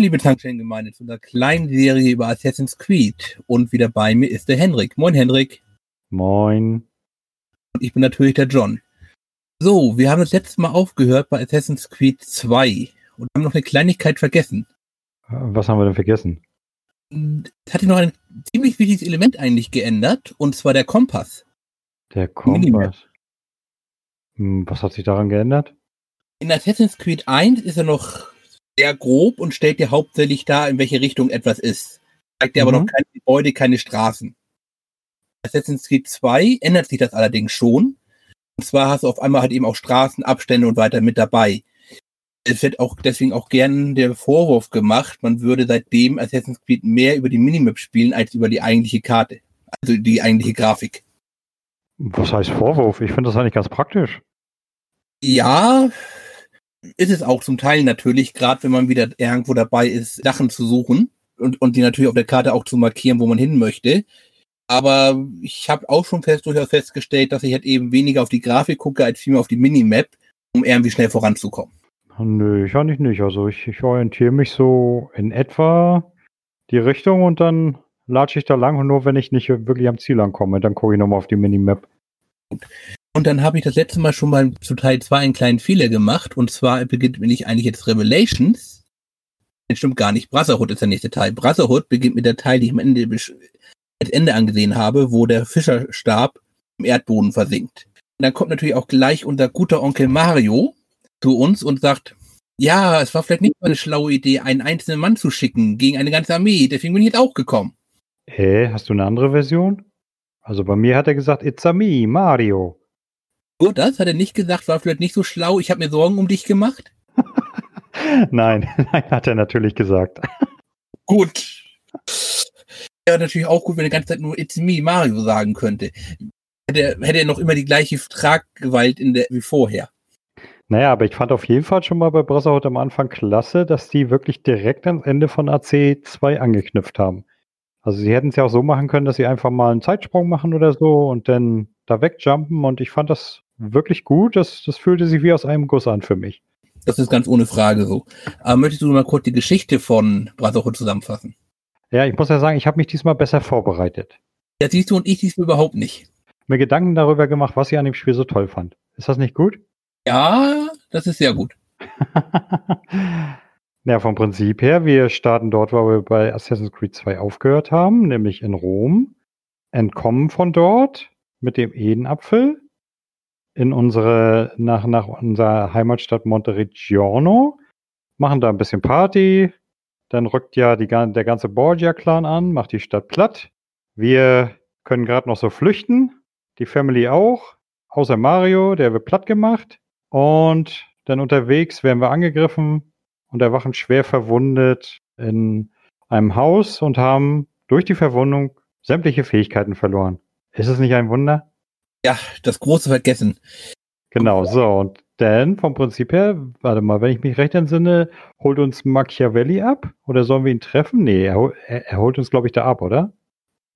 Moin, liebe Tankstellengemeinde, zu einer kleinen Serie über Assassin's Creed. Und wieder bei mir ist der Henrik. Moin, Henrik. Moin. Und ich bin natürlich der John. So, wir haben das letzte Mal aufgehört bei Assassin's Creed 2 und haben noch eine Kleinigkeit vergessen. Was haben wir denn vergessen? Es hatte noch ein ziemlich wichtiges Element eigentlich geändert, und zwar der Kompass. Der Kompass. Hm, was hat sich daran geändert? In Assassin's Creed 1 ist er noch sehr grob und stellt dir hauptsächlich dar, in welche Richtung etwas ist. Zeigt dir mhm. aber noch keine Gebäude, keine Straßen. Assassin's Creed 2 ändert sich das allerdings schon. Und zwar hast du auf einmal halt eben auch Straßen, Abstände und weiter mit dabei. Es wird auch deswegen auch gern der Vorwurf gemacht, man würde seitdem Assassin's Creed mehr über die Minimap spielen als über die eigentliche Karte. Also die eigentliche Grafik. Was heißt Vorwurf? Ich finde das eigentlich ganz praktisch. Ja, ist es auch zum Teil natürlich, gerade wenn man wieder irgendwo dabei ist, Sachen zu suchen und, und die natürlich auf der Karte auch zu markieren, wo man hin möchte. Aber ich habe auch schon fest, durchaus festgestellt, dass ich halt eben weniger auf die Grafik gucke, als vielmehr auf die Minimap, um irgendwie schnell voranzukommen. Nö, ich eigentlich nicht. Also ich, ich orientiere mich so in etwa die Richtung und dann latsche ich da lang und nur wenn ich nicht wirklich am Ziel ankomme, dann gucke ich nochmal auf die Minimap. Gut. Und dann habe ich das letzte Mal schon mal zu Teil 2 einen kleinen Fehler gemacht. Und zwar beginnt nicht eigentlich jetzt Revelations. Das stimmt gar nicht. Brotherhood ist der nächste Teil. Brotherhood beginnt mit der Teil, die ich am Ende, als Ende angesehen habe, wo der Fischerstab im Erdboden versinkt. Und dann kommt natürlich auch gleich unser guter Onkel Mario zu uns und sagt, ja, es war vielleicht nicht mal eine schlaue Idee, einen einzelnen Mann zu schicken gegen eine ganze Armee. Deswegen bin ich jetzt auch gekommen. Hä, hey, hast du eine andere Version? Also bei mir hat er gesagt, it's a me, Mario. Gut, das hat er nicht gesagt, war vielleicht nicht so schlau. Ich habe mir Sorgen um dich gemacht. nein, nein, hat er natürlich gesagt. gut. Ja, natürlich auch gut, wenn er die ganze Zeit nur It's me, Mario sagen könnte. Hätte er, hätte er noch immer die gleiche Traggewalt in der, wie vorher. Naja, aber ich fand auf jeden Fall schon mal bei Brotherhood am Anfang klasse, dass die wirklich direkt ans Ende von AC2 angeknüpft haben. Also sie hätten es ja auch so machen können, dass sie einfach mal einen Zeitsprung machen oder so und dann da wegjumpen und ich fand das wirklich gut. Das, das fühlte sich wie aus einem Guss an für mich. Das ist ganz ohne Frage so. Aber möchtest du mal kurz die Geschichte von Brotherhood zusammenfassen? Ja, ich muss ja sagen, ich habe mich diesmal besser vorbereitet. Ja, siehst du und ich diesmal überhaupt nicht. Mir Gedanken darüber gemacht, was ich an dem Spiel so toll fand. Ist das nicht gut? Ja, das ist sehr gut. ja, vom Prinzip her, wir starten dort, wo wir bei Assassin's Creed 2 aufgehört haben, nämlich in Rom, entkommen von dort mit dem Edenapfel, in unsere, nach, nach unserer Heimatstadt Montereggiano, machen da ein bisschen Party. Dann rückt ja die, der ganze Borgia-Clan an, macht die Stadt platt. Wir können gerade noch so flüchten. Die Family auch. Außer Mario, der wird platt gemacht. Und dann unterwegs werden wir angegriffen und erwachen schwer verwundet in einem Haus und haben durch die Verwundung sämtliche Fähigkeiten verloren. Ist es nicht ein Wunder? Ja, das große Vergessen. Genau, so. Und dann vom Prinzip her, warte mal, wenn ich mich recht entsinne, holt uns Machiavelli ab? Oder sollen wir ihn treffen? Nee, er, er holt uns, glaube ich, da ab, oder?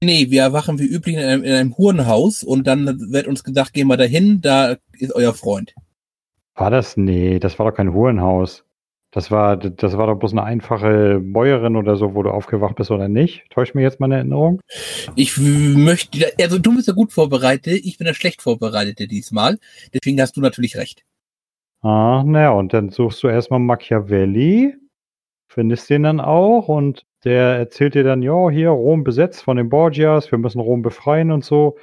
Nee, wir erwachen wie üblich in einem, in einem Hurenhaus und dann wird uns gesagt, gehen wir dahin, da ist euer Freund. War das? Nee, das war doch kein Hurenhaus. Das war, das war doch bloß eine einfache Bäuerin oder so, wo du aufgewacht bist oder nicht. Täuscht mir jetzt meine Erinnerung? Ich möchte, also du bist ja gut vorbereitet, ich bin ja schlecht vorbereitet diesmal. Deswegen hast du natürlich recht. Ah, naja, und dann suchst du erstmal Machiavelli, findest den dann auch und der erzählt dir dann, ja, hier Rom besetzt von den Borgias, wir müssen Rom befreien und so.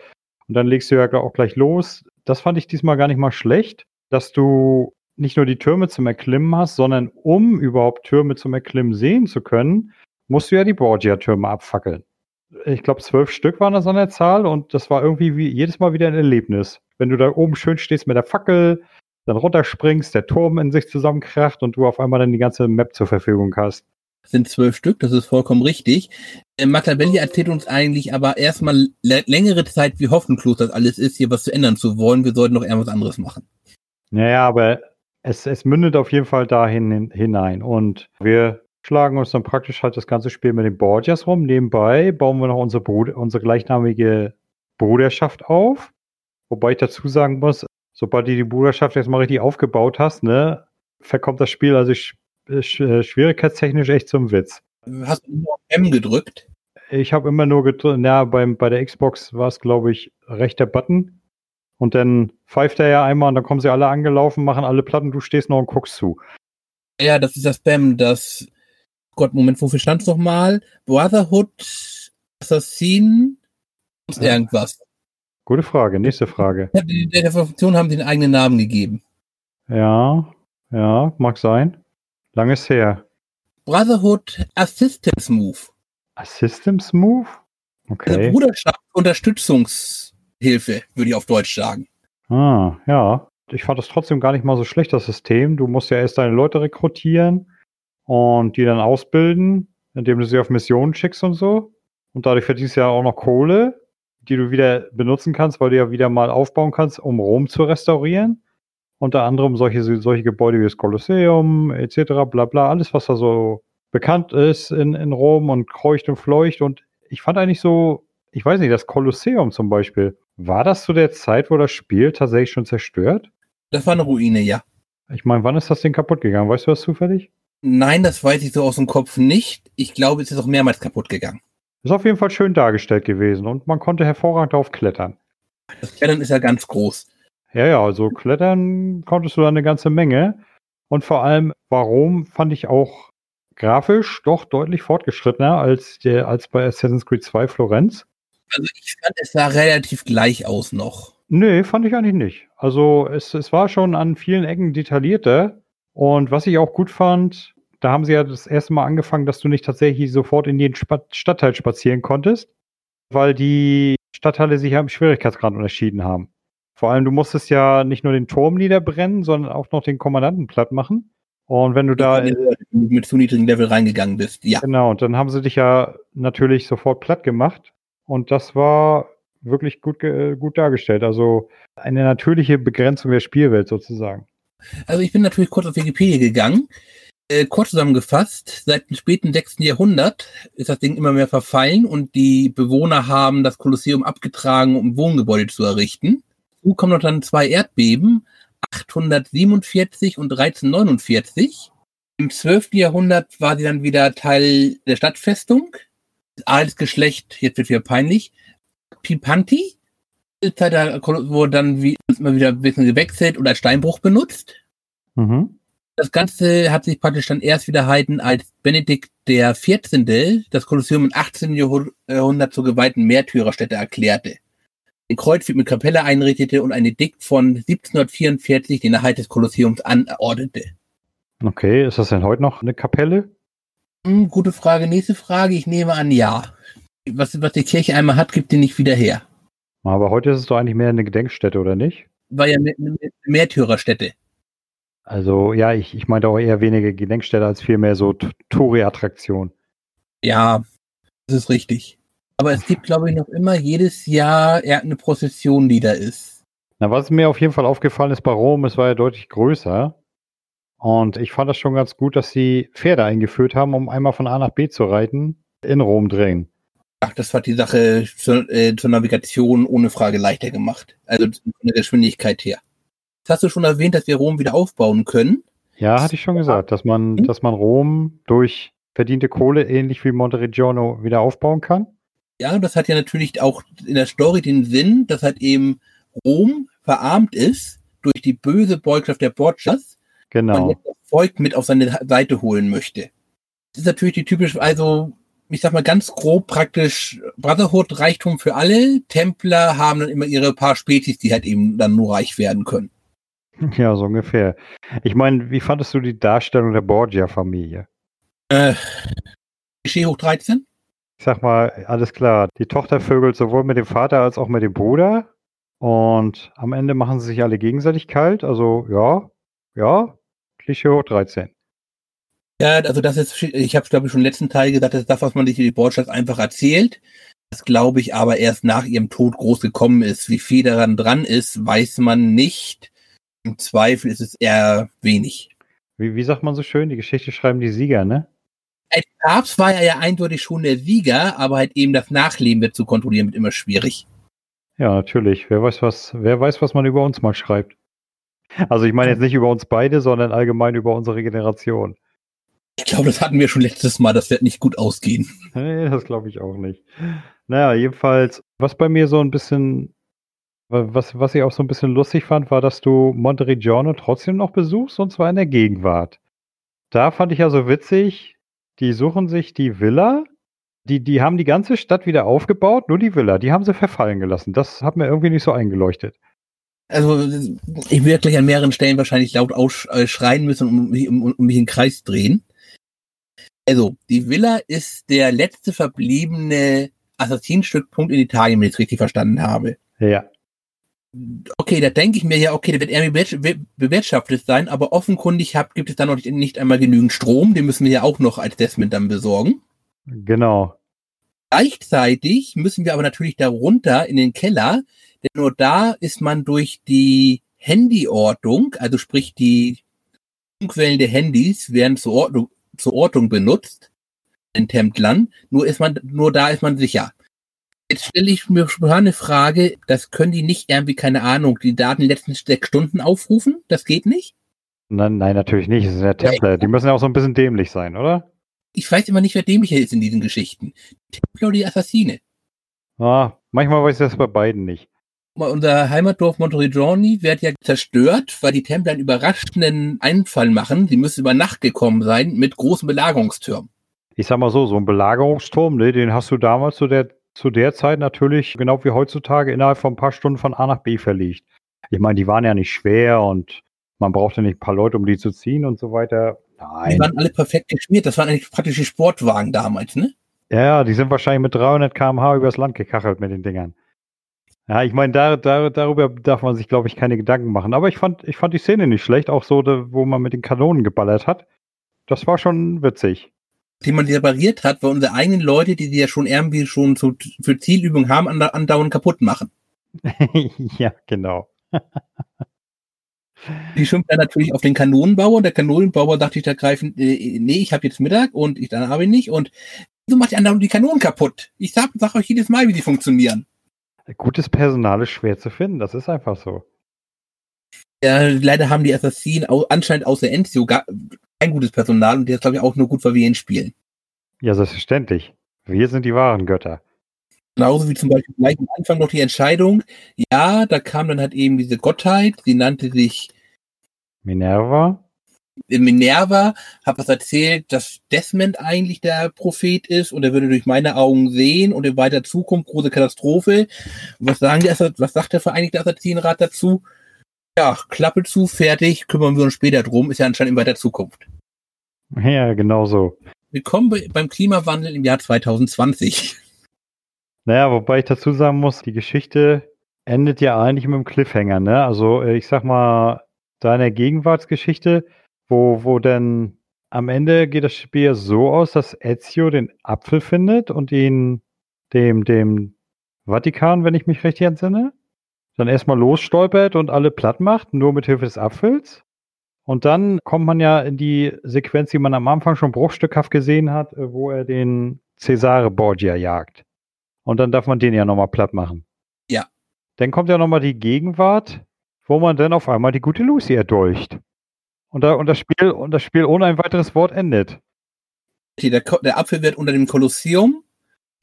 Und dann legst du ja auch gleich los. Das fand ich diesmal gar nicht mal schlecht, dass du nicht nur die Türme zum Erklimmen hast, sondern um überhaupt Türme zum Erklimmen sehen zu können, musst du ja die Borgia-Türme abfackeln. Ich glaube, zwölf Stück waren das an der Zahl und das war irgendwie wie jedes Mal wieder ein Erlebnis. Wenn du da oben schön stehst mit der Fackel, dann runterspringst, der Turm in sich zusammenkracht und du auf einmal dann die ganze Map zur Verfügung hast. Das sind zwölf Stück, das ist vollkommen richtig. Äh, Machiavelli erzählt uns eigentlich aber erstmal längere Zeit, wie hoffnungslos das alles ist, hier was zu ändern zu wollen. Wir sollten noch irgendwas anderes machen. Naja, aber es, es mündet auf jeden Fall dahin hinein. Und wir schlagen uns dann praktisch halt das ganze Spiel mit den Borgias rum. Nebenbei bauen wir noch unsere, Bruder, unsere gleichnamige Bruderschaft auf. Wobei ich dazu sagen muss, sobald du die Bruderschaft jetzt mal richtig aufgebaut hast, ne, verkommt das Spiel also äh, schwierigkeitstechnisch echt zum Witz. Hast du nur M gedrückt? Ich habe immer nur gedrückt, ja, beim, bei der Xbox war es, glaube ich, rechter Button. Und dann pfeift er ja einmal und dann kommen sie alle angelaufen, machen alle Platten, du stehst noch und guckst zu. Ja, das ist das Spam, das. Gott, Moment, wofür stand es nochmal? Brotherhood, Assassin, ja. irgendwas. Gute Frage, nächste Frage. Ja, der Funktion haben sie den eigenen Namen gegeben. Ja, ja, mag sein. Langes her. Brotherhood Assistance Move. Assistance Move? Okay. Also Bruderschaft Unterstützungshilfe, würde ich auf Deutsch sagen. Ah, ja. Ich fand das trotzdem gar nicht mal so schlecht, das System. Du musst ja erst deine Leute rekrutieren und die dann ausbilden, indem du sie auf Missionen schickst und so. Und dadurch verdienst du ja auch noch Kohle, die du wieder benutzen kannst, weil du ja wieder mal aufbauen kannst, um Rom zu restaurieren. Unter anderem solche, solche Gebäude wie das Kolosseum etc. bla bla, alles, was da so bekannt ist in, in Rom und kreucht und fleucht. Und ich fand eigentlich so, ich weiß nicht, das Kolosseum zum Beispiel, war das zu der Zeit, wo das Spiel tatsächlich schon zerstört? Das war eine Ruine, ja. Ich meine, wann ist das Ding kaputt gegangen? Weißt du das zufällig? Nein, das weiß ich so aus dem Kopf nicht. Ich glaube, es ist auch mehrmals kaputt gegangen. Ist auf jeden Fall schön dargestellt gewesen und man konnte hervorragend darauf klettern. Das Klettern ist ja ganz groß. Ja, ja, also klettern konntest du da eine ganze Menge. Und vor allem, warum fand ich auch grafisch doch deutlich fortgeschrittener als, der, als bei Assassin's Creed 2 Florenz. Also ich fand, es sah relativ gleich aus noch. Nee, fand ich eigentlich nicht. Also es, es war schon an vielen Ecken detaillierter. Und was ich auch gut fand, da haben sie ja das erste Mal angefangen, dass du nicht tatsächlich sofort in jeden Stadtteil spazieren konntest, weil die Stadtteile sich ja im Schwierigkeitsgrad unterschieden haben. Vor allem, du musstest ja nicht nur den Turm niederbrennen, sondern auch noch den Kommandanten platt machen. Und wenn du da mit zu niedrigen Level reingegangen bist, ja. Genau, und dann haben sie dich ja natürlich sofort platt gemacht. Und das war wirklich gut, gut dargestellt. Also eine natürliche Begrenzung der Spielwelt sozusagen. Also ich bin natürlich kurz auf Wikipedia gegangen. Äh, kurz zusammengefasst, seit dem späten 6. Jahrhundert ist das Ding immer mehr verfallen und die Bewohner haben das Kolosseum abgetragen, um Wohngebäude zu errichten. Dazu kommen noch dann zwei Erdbeben, 847 und 1349. Im 12. Jahrhundert war sie dann wieder Teil der Stadtfestung. Altes Geschlecht, jetzt wird wieder peinlich, Pipanti. Da wurde dann wie, immer wieder ein bisschen gewechselt und als Steinbruch benutzt. Mhm. Das Ganze hat sich praktisch dann erst wieder halten, als Benedikt der 14. das Kolosseum im 18. Jahrhundert zur geweihten Märtyrerstätte erklärte ein Kreuzweg mit Kapelle einrichtete und ein Edikt von 1744 den Erhalt des Kolosseums anordnete. Okay, ist das denn heute noch eine Kapelle? Hm, gute Frage. Nächste Frage. Ich nehme an, ja. Was, was die Kirche einmal hat, gibt die nicht wieder her. Aber heute ist es doch eigentlich mehr eine Gedenkstätte, oder nicht? War ja eine Märtyrerstätte. Also, ja, ich, ich meinte auch eher weniger Gedenkstätte als vielmehr so Touri-Attraktion. Ja, das ist richtig. Aber es gibt, glaube ich, noch immer jedes Jahr eine Prozession, die da ist. Na, was mir auf jeden Fall aufgefallen ist bei Rom, es war ja deutlich größer. Und ich fand das schon ganz gut, dass sie Pferde eingeführt haben, um einmal von A nach B zu reiten, in Rom drehen. Ach, das hat die Sache zur, äh, zur Navigation ohne Frage leichter gemacht. Also von der Geschwindigkeit her. Jetzt hast du schon erwähnt, dass wir Rom wieder aufbauen können. Ja, hatte ich schon gesagt, dass man, hm? dass man Rom durch verdiente Kohle ähnlich wie Montereggiano wieder aufbauen kann ja, das hat ja natürlich auch in der Story den Sinn, dass halt eben Rom verarmt ist durch die böse Beugschaft der Borgias. Genau. Man jetzt das Volk mit auf seine Seite holen möchte. Das ist natürlich die typische, also ich sag mal ganz grob praktisch Brotherhood Reichtum für alle. Templer haben dann immer ihre paar Spezies, die halt eben dann nur reich werden können. Ja, so ungefähr. Ich meine, wie fandest du die Darstellung der Borgia-Familie? Äh, Klischee hoch 13? ich sag mal, alles klar, die Tochter vögelt sowohl mit dem Vater als auch mit dem Bruder. Und am Ende machen sie sich alle gegenseitig kalt. Also ja, ja, Hoch 13. Ja, also das ist, ich habe glaube ich schon im letzten Teil gesagt, das ist das, was man sich in die Botschaft einfach erzählt. Das glaube ich aber erst nach ihrem Tod groß gekommen ist. Wie viel daran dran ist, weiß man nicht. Im Zweifel ist es eher wenig. Wie, wie sagt man so schön? Die Geschichte schreiben die Sieger, ne? als Papst war er ja eindeutig schon der Sieger, aber halt eben das Nachleben wird zu kontrollieren wird immer schwierig. Ja, natürlich. Wer weiß, was, wer weiß, was man über uns mal schreibt. Also ich meine jetzt nicht über uns beide, sondern allgemein über unsere Generation. Ich glaube, das hatten wir schon letztes Mal, das wird nicht gut ausgehen. Nee, das glaube ich auch nicht. Naja, jedenfalls, was bei mir so ein bisschen, was, was ich auch so ein bisschen lustig fand, war, dass du Monteriggiano trotzdem noch besuchst und zwar in der Gegenwart. Da fand ich ja so witzig, die suchen sich die Villa, die, die haben die ganze Stadt wieder aufgebaut, nur die Villa, die haben sie verfallen gelassen. Das hat mir irgendwie nicht so eingeleuchtet. Also ich werde gleich an mehreren Stellen wahrscheinlich laut ausschreien müssen und mich, um, um mich in den Kreis drehen. Also, die Villa ist der letzte verbliebene Assassinenstückpunkt in Italien, wenn ich es richtig verstanden habe. Ja. Okay, da denke ich mir ja, okay, der wird irgendwie bewirtschaftet sein, aber offenkundig hab, gibt es da noch nicht, nicht einmal genügend Strom, den müssen wir ja auch noch als Desmond dann besorgen. Genau. Gleichzeitig müssen wir aber natürlich darunter in den Keller, denn nur da ist man durch die Handyortung, also sprich die Funkwellen der Handys werden zur Ordnung, zur Ortung benutzt, in Templern, nur ist man, nur da ist man sicher. Jetzt stelle ich mir schon eine Frage, das können die nicht irgendwie, keine Ahnung, die Daten letzten sechs Stunden aufrufen? Das geht nicht? Nein, nein, natürlich nicht. Das sind ja Templer. Die müssen ja auch so ein bisschen dämlich sein, oder? Ich weiß immer nicht, wer dämlicher ist in diesen Geschichten. Templer oder die Assassine? Ah, manchmal weiß ich das bei beiden nicht. Unser Heimatdorf Monteriggioni wird ja zerstört, weil die Templer einen überraschenden Einfall machen. Sie müssen über Nacht gekommen sein mit großen Belagerungstürmen. Ich sag mal so, so ein Belagerungsturm, ne, den hast du damals zu der, zu der Zeit natürlich, genau wie heutzutage, innerhalb von ein paar Stunden von A nach B verlegt. Ich meine, die waren ja nicht schwer und man brauchte nicht ein paar Leute, um die zu ziehen und so weiter. Nein. Die waren alle perfekt geschmiert. Das waren eigentlich praktische Sportwagen damals, ne? Ja, die sind wahrscheinlich mit 300 km/h übers Land gekachelt mit den Dingern. Ja, ich meine, da, da, darüber darf man sich, glaube ich, keine Gedanken machen. Aber ich fand, ich fand die Szene nicht schlecht, auch so, wo man mit den Kanonen geballert hat. Das war schon witzig. Die man repariert hat, weil unsere eigenen Leute, die die ja schon irgendwie schon zu, für Zielübungen haben, andauernd kaputt machen. ja, genau. die schimpft dann natürlich auf den Kanonenbauer. Der Kanonenbauer dachte ich da greifen, äh, nee, ich habe jetzt Mittag und ich dann habe ich nicht. Und wieso macht ihr andauernd die Kanonen kaputt? Ich sag, sag euch jedes Mal, wie die funktionieren. Gutes Personal ist schwer zu finden, das ist einfach so. Ja, leider haben die Assassinen anscheinend außer Enzio gar kein gutes Personal und der ist, glaube ich, auch nur gut, weil wir ihn spielen. Ja, selbstverständlich. Wir sind die wahren Götter. Genauso wie zum Beispiel gleich am Anfang noch die Entscheidung, ja, da kam dann halt eben diese Gottheit, sie nannte sich Minerva. Minerva, habe was erzählt, dass Desmond eigentlich der Prophet ist und er würde durch meine Augen sehen und in weiter Zukunft große Katastrophe. Und was sagen die, was sagt der Vereinigte Assassinenrat dazu? Ja, Klappe zu, fertig, kümmern wir uns später drum, ist ja anscheinend in weiter Zukunft. Ja, genau so. Willkommen beim Klimawandel im Jahr 2020. Naja, wobei ich dazu sagen muss, die Geschichte endet ja eigentlich mit einem Cliffhanger, ne? Also ich sag mal, deine Gegenwartsgeschichte, wo, wo denn am Ende geht das Spiel so aus, dass Ezio den Apfel findet und ihn dem, dem Vatikan, wenn ich mich richtig entsinne, dann erstmal losstolpert und alle platt macht, nur mit Hilfe des Apfels. Und dann kommt man ja in die Sequenz, die man am Anfang schon bruchstückhaft gesehen hat, äh, wo er den Cesare Borgia jagt. Und dann darf man den ja nochmal platt machen. Ja. Dann kommt ja nochmal die Gegenwart, wo man dann auf einmal die gute Lucy erdolcht. Und, da, und, das Spiel, und das Spiel ohne ein weiteres Wort endet. Der, der Apfel wird unter dem Kolosseum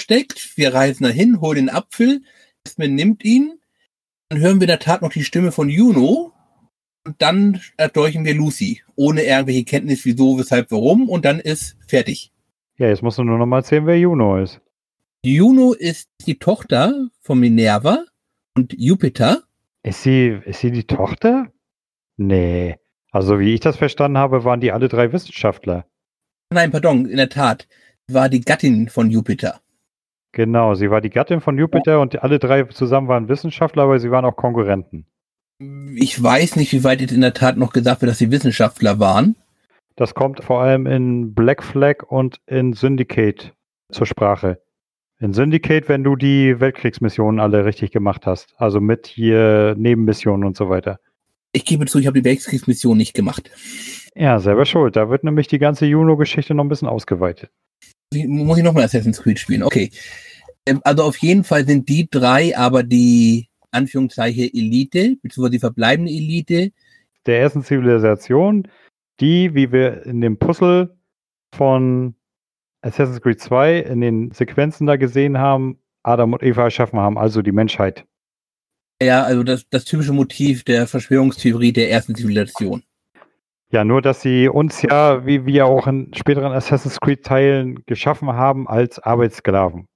steckt. Wir reisen dahin, holen den Apfel. Man nimmt ihn. Dann hören wir in der Tat noch die Stimme von Juno. Und dann erdolchen wir Lucy. Ohne irgendwelche Kenntnis, wieso, weshalb, warum. Und dann ist fertig. Ja, jetzt musst du nur noch mal erzählen, wer Juno ist. Juno ist die Tochter von Minerva und Jupiter. Ist sie, ist sie die Tochter? Nee. Also wie ich das verstanden habe, waren die alle drei Wissenschaftler. Nein, pardon, in der Tat. War die Gattin von Jupiter. Genau, sie war die Gattin von Jupiter ja. und alle drei zusammen waren Wissenschaftler, aber sie waren auch Konkurrenten. Ich weiß nicht, wie weit jetzt in der Tat noch gesagt wird, dass sie Wissenschaftler waren. Das kommt vor allem in Black Flag und in Syndicate zur Sprache. In Syndicate, wenn du die Weltkriegsmissionen alle richtig gemacht hast. Also mit hier Nebenmissionen und so weiter. Ich gebe zu, ich habe die Weltkriegsmission nicht gemacht. Ja, selber schuld. Da wird nämlich die ganze Juno-Geschichte noch ein bisschen ausgeweitet. Muss ich nochmal Assassin's Creed spielen? Okay. Ähm, also auf jeden Fall sind die drei aber die Anführungszeichen Elite, beziehungsweise die verbleibende Elite. Der ersten Zivilisation, die, wie wir in dem Puzzle von Assassin's Creed 2 in den Sequenzen da gesehen haben, Adam und Eva erschaffen haben, also die Menschheit. Ja, also das, das typische Motiv der Verschwörungstheorie der ersten Zivilisation. Ja, nur dass sie uns ja, wie wir auch in späteren Assassin's Creed-Teilen geschaffen haben, als Arbeitssklaven.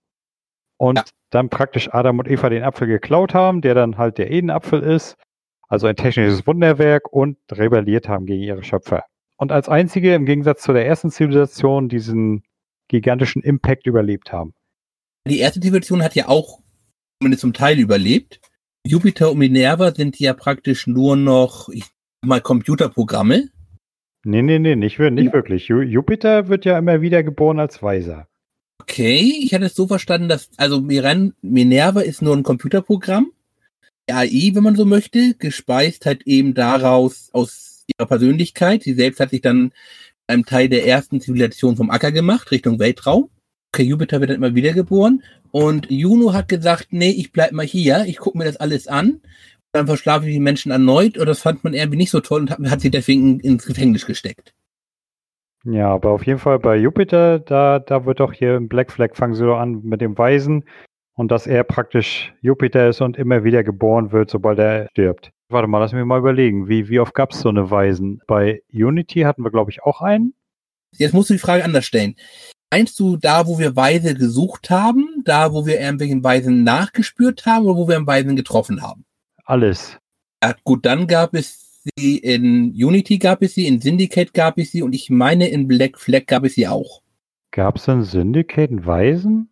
Und ja. dann praktisch Adam und Eva den Apfel geklaut haben, der dann halt der Edenapfel ist, also ein technisches Wunderwerk und rebelliert haben gegen ihre Schöpfer. Und als einzige, im Gegensatz zu der ersten Zivilisation, diesen gigantischen Impact überlebt haben. Die erste Zivilisation hat ja auch zumindest zum Teil überlebt. Jupiter und Minerva sind ja praktisch nur noch, ich sag mal, Computerprogramme. Nee, nee, nee, nicht, nicht ja. wirklich. Jupiter wird ja immer wieder geboren als Weiser. Okay, ich hatte es so verstanden, dass, also Minerva ist nur ein Computerprogramm. AI, wenn man so möchte, gespeist halt eben daraus aus ihrer Persönlichkeit. Sie selbst hat sich dann einem Teil der ersten Zivilisation vom Acker gemacht, Richtung Weltraum. Okay, Jupiter wird dann immer wieder geboren. Und Juno hat gesagt, nee, ich bleib mal hier, ich gucke mir das alles an. Dann verschlafe ich die Menschen erneut und das fand man irgendwie nicht so toll und hat, hat sie deswegen ins Gefängnis gesteckt. Ja, aber auf jeden Fall bei Jupiter, da, da wird doch hier im Black Flag fangen sie doch an mit dem Weisen und dass er praktisch Jupiter ist und immer wieder geboren wird, sobald er stirbt. Warte mal, lass mich mal überlegen, wie, wie oft gab es so eine Weisen? Bei Unity hatten wir, glaube ich, auch einen. Jetzt musst du die Frage anders stellen. Meinst du da, wo wir Weise gesucht haben, da, wo wir irgendwelchen Weisen nachgespürt haben oder wo wir einen Weisen getroffen haben? Alles. Ja, gut, dann gab es sie in Unity gab es sie, in Syndicate gab es sie und ich meine in Black Flag gab es sie auch. Gab es in Syndicate einen Weisen?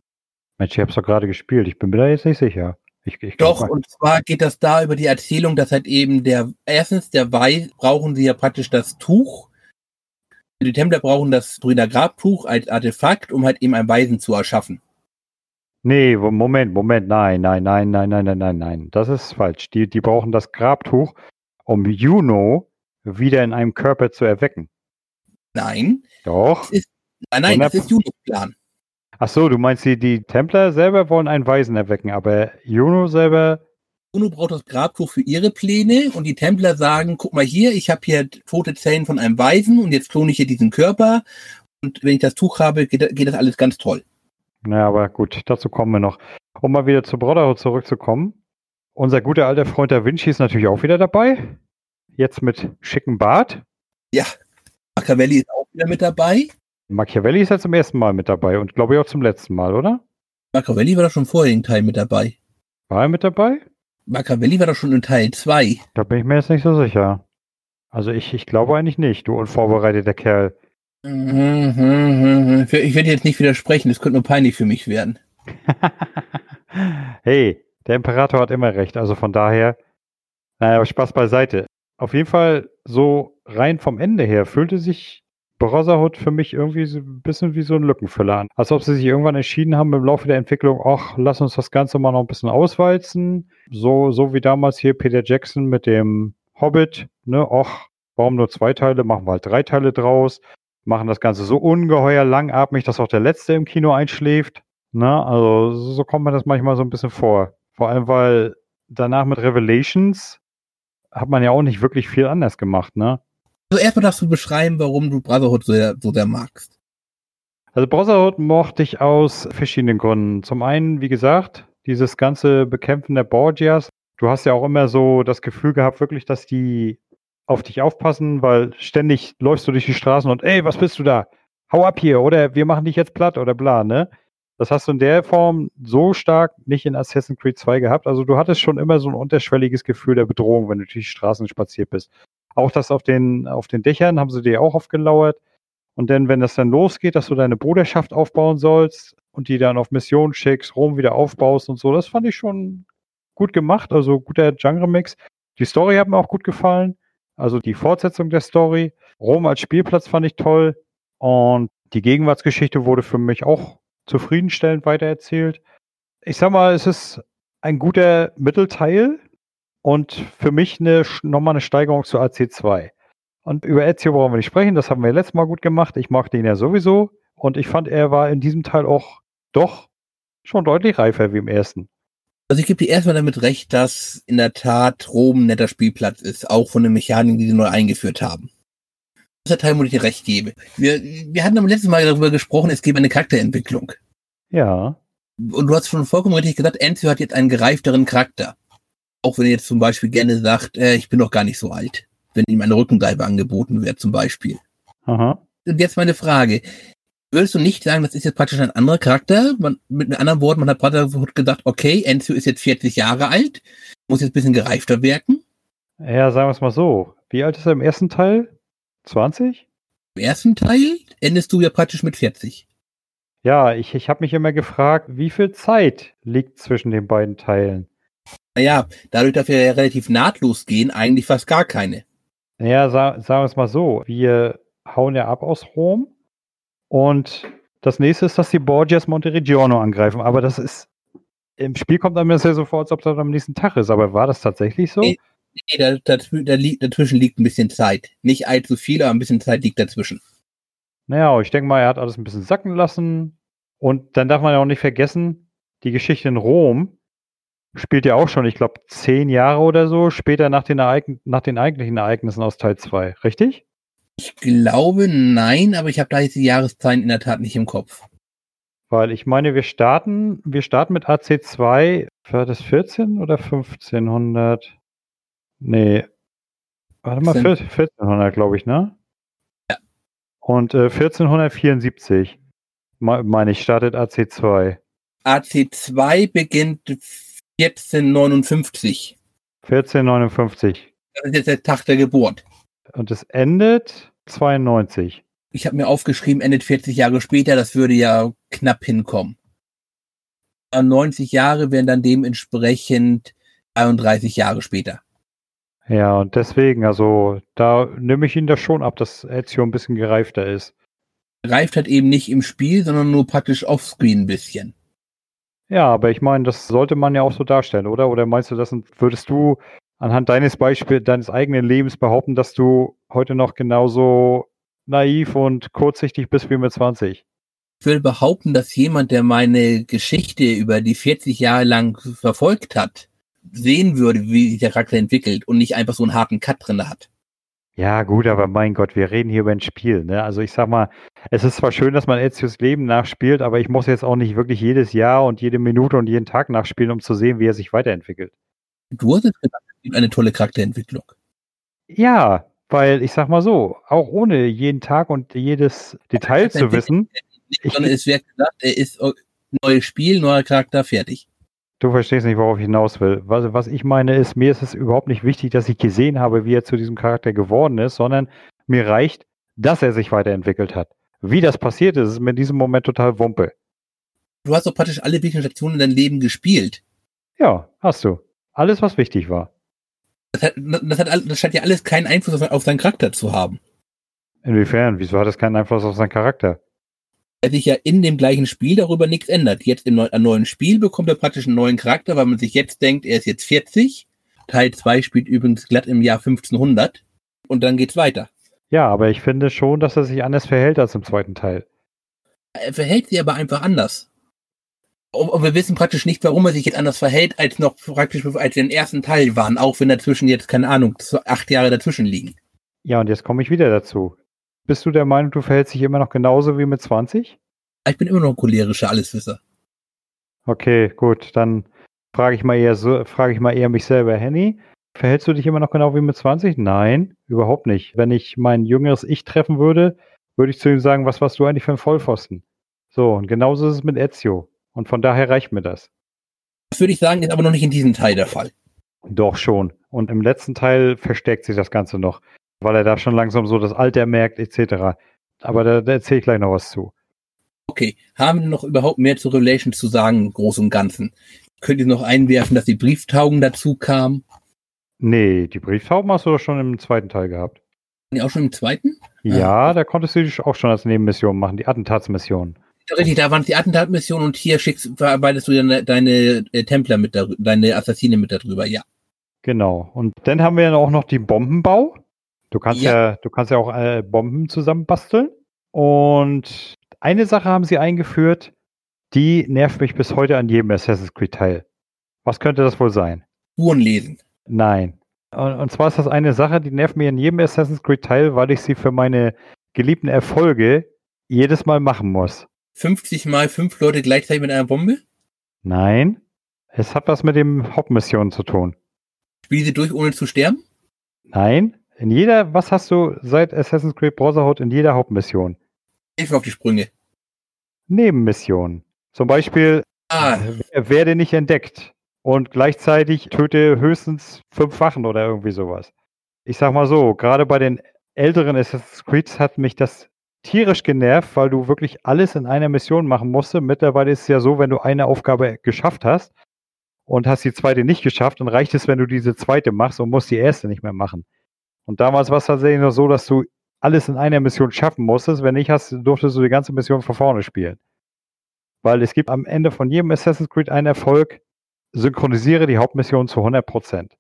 Mensch, ich hab's doch gerade gespielt, ich bin mir da jetzt nicht sicher. Ich, ich Doch, und zwar geht das da über die Erzählung, dass halt eben der, erstens der Weis brauchen sie ja praktisch das Tuch, die Templer brauchen das Brüder Grabtuch als Artefakt, um halt eben ein Weisen zu erschaffen. Nee, Moment, Moment, nein, nein, nein, nein, nein, nein, nein, nein. Das ist falsch. Die, die brauchen das Grabtuch, um Juno wieder in einem Körper zu erwecken. Nein. Doch. Ist, nein, nein, das ist Junos Plan. Ach so, du meinst, die, die Templer selber wollen einen Weisen erwecken, aber Juno selber Juno braucht das Grabtuch für ihre Pläne und die Templer sagen, guck mal hier, ich habe hier tote Zellen von einem Weisen und jetzt klone ich hier diesen Körper und wenn ich das Tuch habe, geht, geht das alles ganz toll. Na, aber gut, dazu kommen wir noch. Um mal wieder zu Brotherhood zurückzukommen. Unser guter alter Freund Da Vinci ist natürlich auch wieder dabei. Jetzt mit schicken Bart. Ja, Machiavelli ist auch wieder mit dabei. Machiavelli ist ja zum ersten Mal mit dabei und glaube ich auch zum letzten Mal, oder? Machiavelli war doch schon vor dem Teil mit dabei. War er mit dabei? Machiavelli war doch schon in Teil 2. Da bin ich mir jetzt nicht so sicher. Also ich, ich glaube eigentlich nicht, du unvorbereiteter Kerl. Ich werde jetzt nicht widersprechen, es könnte nur peinlich für mich werden. hey, der Imperator hat immer recht, also von daher, naja, Spaß beiseite. Auf jeden Fall, so rein vom Ende her, fühlte sich Brotherhood für mich irgendwie so ein bisschen wie so ein Lückenfüller an. Als ob sie sich irgendwann entschieden haben im Laufe der Entwicklung, ach, lass uns das Ganze mal noch ein bisschen auswalzen. So, so wie damals hier Peter Jackson mit dem Hobbit, ne, ach, warum nur zwei Teile, machen wir halt drei Teile draus, machen das Ganze so ungeheuer langatmig, dass auch der Letzte im Kino einschläft. Ne, also so kommt man das manchmal so ein bisschen vor. Vor allem, weil danach mit Revelations hat man ja auch nicht wirklich viel anders gemacht, ne? Also erstmal darfst du beschreiben, warum du Brotherhood so sehr, so sehr magst. Also Brotherhood mochte ich aus verschiedenen Gründen. Zum einen, wie gesagt, dieses ganze Bekämpfen der Borgias. Du hast ja auch immer so das Gefühl gehabt, wirklich, dass die auf dich aufpassen, weil ständig läufst du durch die Straßen und ey, was bist du da? Hau ab hier oder wir machen dich jetzt platt oder bla, ne? Das hast du in der Form so stark nicht in Assassin's Creed 2 gehabt. Also du hattest schon immer so ein unterschwelliges Gefühl der Bedrohung, wenn du durch die Straßen spaziert bist. Auch das auf den, auf den Dächern haben sie dir auch aufgelauert. Und dann, wenn das dann losgeht, dass du deine Bruderschaft aufbauen sollst und die dann auf Mission schickst, Rom wieder aufbaust und so, das fand ich schon gut gemacht. Also guter Genre-Mix. Die Story hat mir auch gut gefallen. Also die Fortsetzung der Story. Rom als Spielplatz fand ich toll. Und die Gegenwartsgeschichte wurde für mich auch zufriedenstellend weitererzählt. Ich sag mal, es ist ein guter Mittelteil und für mich eine, nochmal eine Steigerung zu AC2. Und über Ezio brauchen wir nicht sprechen, das haben wir letztes Mal gut gemacht. Ich mag den ja sowieso und ich fand, er war in diesem Teil auch doch schon deutlich reifer wie im ersten. Also ich gebe dir erstmal damit recht, dass in der Tat Rom ein netter Spielplatz ist, auch von den Mechaniken, die sie neu eingeführt haben. der Teil, wo ich dir recht gebe. Wir, wir hatten am letzten Mal darüber gesprochen, es gäbe eine Charakterentwicklung. Ja. Und du hast schon vollkommen richtig gesagt, Enzo hat jetzt einen gereifteren Charakter. Auch wenn er jetzt zum Beispiel gerne sagt, äh, ich bin doch gar nicht so alt. Wenn ihm eine Rückenbleibe angeboten wird, zum Beispiel. Aha. Und jetzt meine Frage. Würdest du nicht sagen, das ist jetzt praktisch ein anderer Charakter? Man, mit anderen Worten, man hat Brotherhood gedacht, okay, Enzo ist jetzt 40 Jahre alt, muss jetzt ein bisschen gereifter wirken. Ja, sagen wir es mal so. Wie alt ist er im ersten Teil? 20? Im ersten Teil endest du ja praktisch mit 40. Ja, ich, ich habe mich immer gefragt, wie viel Zeit liegt zwischen den beiden Teilen? Naja, dadurch, dass wir ja relativ nahtlos gehen, eigentlich fast gar keine. Naja, sa sagen wir es mal so. Wir hauen ja ab aus Rom und das nächste ist, dass die Borgias Montereggiano angreifen. Aber das ist, im Spiel kommt einem das ja so vor, als ob das am nächsten Tag ist. Aber war das tatsächlich so? Nee, nee da, da, da liegt, dazwischen liegt ein bisschen Zeit. Nicht allzu viel, aber ein bisschen Zeit liegt dazwischen. Naja, ich denke mal, er hat alles ein bisschen sacken lassen. Und dann darf man ja auch nicht vergessen, die Geschichte in Rom spielt ja auch schon, ich glaube, zehn Jahre oder so später nach den, Ereign nach den eigentlichen Ereignissen aus Teil 2, richtig? Ich glaube nein, aber ich habe da jetzt die Jahreszahlen in der Tat nicht im Kopf. Weil ich meine, wir starten, wir starten mit AC2, war das 14 oder 1500? Nee. Warte mal, 1400, glaube ich, ne? Ja. Und äh, 1474, meine ich, startet AC2. AC2 beginnt 1459. 1459. Das ist jetzt der Tag der Geburt. Und es endet 92. Ich habe mir aufgeschrieben, endet 40 Jahre später, das würde ja knapp hinkommen. 90 Jahre wären dann dementsprechend 31 Jahre später. Ja, und deswegen, also da nehme ich ihn das schon ab, dass Ezio ein bisschen gereifter ist. Reift halt eben nicht im Spiel, sondern nur praktisch offscreen ein bisschen. Ja, aber ich meine, das sollte man ja auch so darstellen, oder? Oder meinst du, das würdest du anhand deines Beispiels, deines eigenen Lebens behaupten, dass du heute noch genauso naiv und kurzsichtig bist wie mit 20? Ich will behaupten, dass jemand, der meine Geschichte über die 40 Jahre lang verfolgt hat, sehen würde, wie sich der Charakter entwickelt und nicht einfach so einen harten Cut drin hat. Ja, gut, aber mein Gott, wir reden hier über ein Spiel. Ne? Also ich sag mal, es ist zwar schön, dass man Ezios Leben nachspielt, aber ich muss jetzt auch nicht wirklich jedes Jahr und jede Minute und jeden Tag nachspielen, um zu sehen, wie er sich weiterentwickelt. Du hast jetzt gesagt, es gibt eine tolle Charakterentwicklung. Ja, weil ich sag mal so, auch ohne jeden Tag und jedes Detail zu wissen. Nicht, sondern es wird gesagt, er ist neues Spiel, neuer Charakter, fertig. Du verstehst nicht, worauf ich hinaus will. Was, was ich meine ist, mir ist es überhaupt nicht wichtig, dass ich gesehen habe, wie er zu diesem Charakter geworden ist, sondern mir reicht, dass er sich weiterentwickelt hat. Wie das passiert ist, ist mir in diesem Moment total Wumpe. Du hast doch praktisch alle wichtigen Stationen in deinem Leben gespielt. Ja, hast du. Alles, was wichtig war. Das, hat, das, hat, das scheint ja alles keinen Einfluss auf, auf seinen Charakter zu haben. Inwiefern? Wieso hat das keinen Einfluss auf seinen Charakter? Weil sich ja in dem gleichen Spiel darüber nichts ändert. Jetzt im neu, neuen Spiel bekommt er praktisch einen neuen Charakter, weil man sich jetzt denkt, er ist jetzt 40. Teil 2 spielt übrigens glatt im Jahr 1500. Und dann geht's weiter. Ja, aber ich finde schon, dass er sich anders verhält als im zweiten Teil. Er verhält sich aber einfach anders. Und wir wissen praktisch nicht, warum er sich jetzt anders verhält, als noch praktisch, als wir im ersten Teil waren, auch wenn dazwischen jetzt, keine Ahnung, acht Jahre dazwischen liegen. Ja, und jetzt komme ich wieder dazu. Bist du der Meinung, du verhältst dich immer noch genauso wie mit 20? Ich bin immer noch cholerischer Alleswisser. Okay, gut, dann frage ich mal eher so, frage ich mal eher mich selber, Henny. Verhältst du dich immer noch genau wie mit 20? Nein, überhaupt nicht. Wenn ich mein jüngeres Ich treffen würde, würde ich zu ihm sagen, was warst du eigentlich für ein Vollpfosten? So, und genauso ist es mit Ezio. Und von daher reicht mir das. Das würde ich sagen, ist aber noch nicht in diesem Teil der Fall. Doch schon. Und im letzten Teil verstärkt sich das Ganze noch weil er da schon langsam so das Alter merkt, etc. Aber da, da erzähle ich gleich noch was zu. Okay, haben wir noch überhaupt mehr zu Relations zu sagen, groß und ganzen? Könnt ihr noch einwerfen, dass die Brieftaugen dazu kamen? Nee, die Brieftauben hast du doch schon im zweiten Teil gehabt. Nee, auch schon im zweiten? Ja, ah. da konntest du dich auch schon als Nebenmission machen, die Attentatsmission. Richtig, da waren es die Attentatmission und hier schickst, verarbeitest du deine, deine äh, Templer mit deine Assassine mit darüber, ja. Genau. Und dann haben wir ja auch noch die Bombenbau. Du kannst ja, ja du kannst ja auch äh, Bomben zusammenbasteln. Und eine Sache haben sie eingeführt, die nervt mich bis heute an jedem Assassin's Creed Teil. Was könnte das wohl sein? Spuren lesen. Nein. Und, und zwar ist das eine Sache, die nervt mir in jedem Assassin's Creed Teil, weil ich sie für meine geliebten Erfolge jedes Mal machen muss. 50 mal fünf Leute gleichzeitig mit einer Bombe? Nein, es hat was mit dem Hauptmission zu tun. Spiel sie durch, ohne zu sterben? Nein, in jeder, was hast du seit Assassin's Creed Brotherhood in jeder Hauptmission? Hilf mir auf die Sprünge. Nebenmissionen. Zum Beispiel, Ah, werde nicht entdeckt und gleichzeitig töte höchstens fünf Wachen oder irgendwie sowas. Ich sag mal so, gerade bei den älteren Assassin's Creeds hat mich das tierisch genervt, weil du wirklich alles in einer Mission machen musste. Mittlerweile ist es ja so, wenn du eine Aufgabe geschafft hast und hast die zweite nicht geschafft, dann reicht es, wenn du diese zweite machst und musst die erste nicht mehr machen. Und damals war es tatsächlich noch so, dass du alles in einer Mission schaffen musstest. Wenn nicht, hast, durftest du die ganze Mission von vorne spielen. Weil es gibt am Ende von jedem Assassin's Creed einen Erfolg, synchronisiere die Hauptmission zu 100%.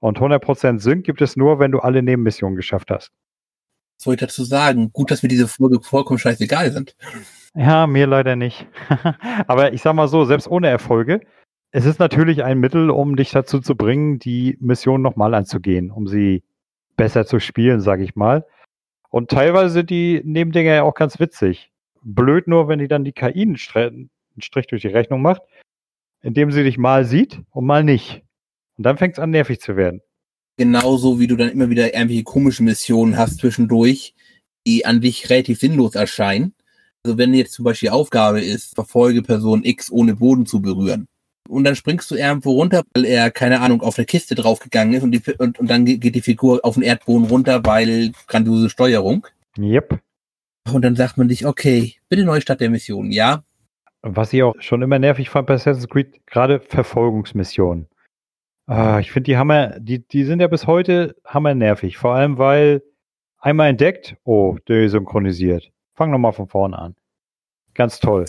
Und 100% Sync gibt es nur, wenn du alle Nebenmissionen geschafft hast. was soll ich dazu sagen? Gut, dass mir diese Folge vollkommen scheißegal sind. Ja, mir leider nicht. Aber ich sag mal so, selbst ohne Erfolge, es ist natürlich ein Mittel, um dich dazu zu bringen, die Mission nochmal anzugehen, um sie besser zu spielen, sag ich mal. Und teilweise sind die Nebendinger ja auch ganz witzig. Blöd nur, wenn die dann die KI einen Strich durch die Rechnung macht, indem sie dich mal sieht und mal nicht. Und dann fängt es an, nervig zu werden. Genauso wie du dann immer wieder irgendwelche komischen Missionen hast zwischendurch, die an dich relativ sinnlos erscheinen. Also wenn jetzt zum Beispiel die Aufgabe ist, verfolge Person X ohne Boden zu berühren. Und dann springst du irgendwo runter, weil er, keine Ahnung, auf eine Kiste draufgegangen ist und, die, und, und dann geht die Figur auf den Erdboden runter, weil grandiose Steuerung. Yep. Und dann sagt man sich, okay, bitte Neustart der Mission. Ja, Was ich auch schon immer nervig fand bei Assassin's Creed, gerade Verfolgungsmissionen. Ah, ich finde, die Hammer, die, die sind ja bis heute hammer nervig. Vor allem, weil einmal entdeckt, oh, desynchronisiert. Fang nochmal von vorne an. Ganz toll.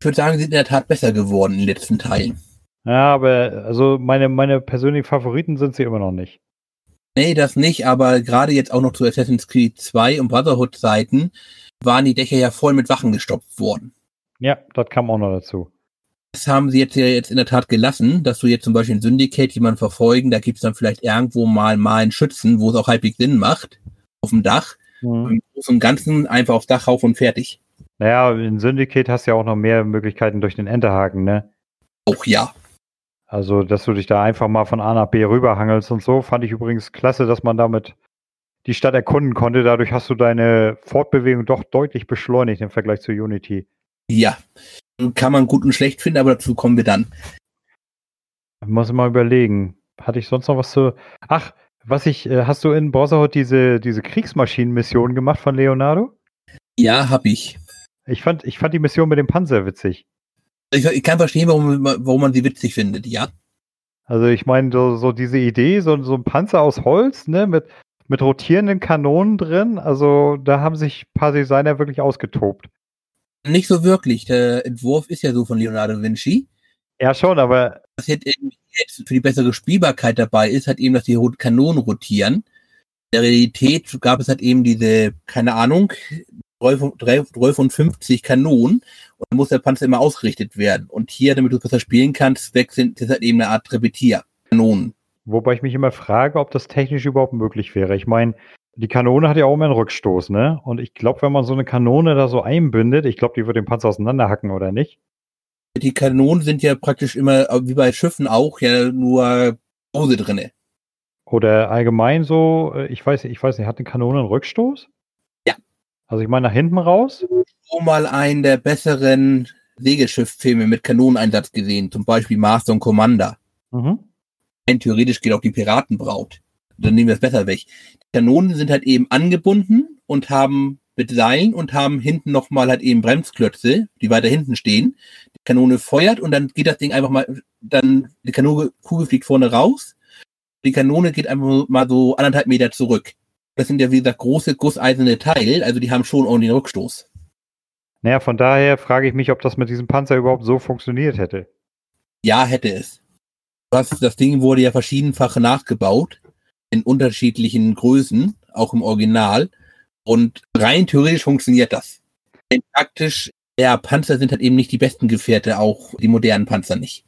Ich würde sagen, sie sind in der Tat besser geworden in den letzten Teilen. Ja, aber also meine, meine persönlichen Favoriten sind sie immer noch nicht. Nee, das nicht, aber gerade jetzt auch noch zu Assassin's Creed 2 und Brotherhood Zeiten waren die Dächer ja voll mit Wachen gestopft worden. Ja, das kam auch noch dazu. Das haben sie jetzt ja jetzt in der Tat gelassen, dass du jetzt zum Beispiel in Syndicate jemanden verfolgen, da gibt's dann vielleicht irgendwo mal mal einen Schützen, wo es auch halbwegs Sinn macht, auf dem Dach. Mhm. Im Großen und Ganzen einfach aufs Dach rauf und fertig. Naja, in Syndicate hast du ja auch noch mehr Möglichkeiten durch den Enterhaken, ne? Auch ja. Also, dass du dich da einfach mal von A nach B rüberhangelst und so, fand ich übrigens klasse, dass man damit die Stadt erkunden konnte. Dadurch hast du deine Fortbewegung doch deutlich beschleunigt im Vergleich zu Unity. Ja. Kann man gut und schlecht finden, aber dazu kommen wir dann. Ich muss mal überlegen. Hatte ich sonst noch was zu. Ach, was ich, äh, hast du in Brotherhood diese, diese Kriegsmaschinen-Mission gemacht von Leonardo? Ja, hab ich. Ich fand, ich fand die Mission mit dem Panzer witzig. Ich, ich kann verstehen, warum, warum man sie witzig findet, ja. Also ich meine, so, so diese Idee, so, so ein Panzer aus Holz, ne, mit, mit rotierenden Kanonen drin, also da haben sich ein paar Designer wirklich ausgetobt. Nicht so wirklich. Der Entwurf ist ja so von Leonardo da Vinci. Ja, schon, aber Was jetzt für die bessere Spielbarkeit dabei ist, hat eben, dass die Kanonen rotieren. In der Realität gab es halt eben diese, keine Ahnung, 12 Kanonen und dann muss der Panzer immer ausgerichtet werden. Und hier, damit du besser spielen kannst, wechseln, das ist halt eben eine Art Repetier-Kanonen. wobei ich mich immer frage, ob das technisch überhaupt möglich wäre. Ich meine, die Kanone hat ja auch immer einen Rückstoß, ne? Und ich glaube, wenn man so eine Kanone da so einbindet, ich glaube, die wird den Panzer auseinanderhacken, oder nicht? Die Kanonen sind ja praktisch immer, wie bei Schiffen auch, ja nur Hose drinne. Oder allgemein so, äh, ich weiß, ich weiß nicht, hat eine Kanone einen Rückstoß? Also ich meine nach hinten raus? So mal einen der besseren Segelschiff-Filme mit Kanoneneinsatz gesehen, zum Beispiel Master und Commander. Mhm. Rein theoretisch geht auch die Piratenbraut. Dann nehmen wir es besser weg. Die Kanonen sind halt eben angebunden und haben mit Seilen und haben hinten nochmal halt eben Bremsklötze, die weiter hinten stehen. Die Kanone feuert und dann geht das Ding einfach mal, dann die Kanone, Kugel fliegt vorne raus. Die Kanone geht einfach mal so anderthalb Meter zurück. Das sind ja wie gesagt große gusseiserne Teile, also die haben schon ordentlich Rückstoß. Naja, von daher frage ich mich, ob das mit diesem Panzer überhaupt so funktioniert hätte. Ja, hätte es. Das, das Ding wurde ja verschiedenfach nachgebaut, in unterschiedlichen Größen, auch im Original. Und rein theoretisch funktioniert das. Denn praktisch, ja, Panzer sind halt eben nicht die besten Gefährte, auch die modernen Panzer nicht.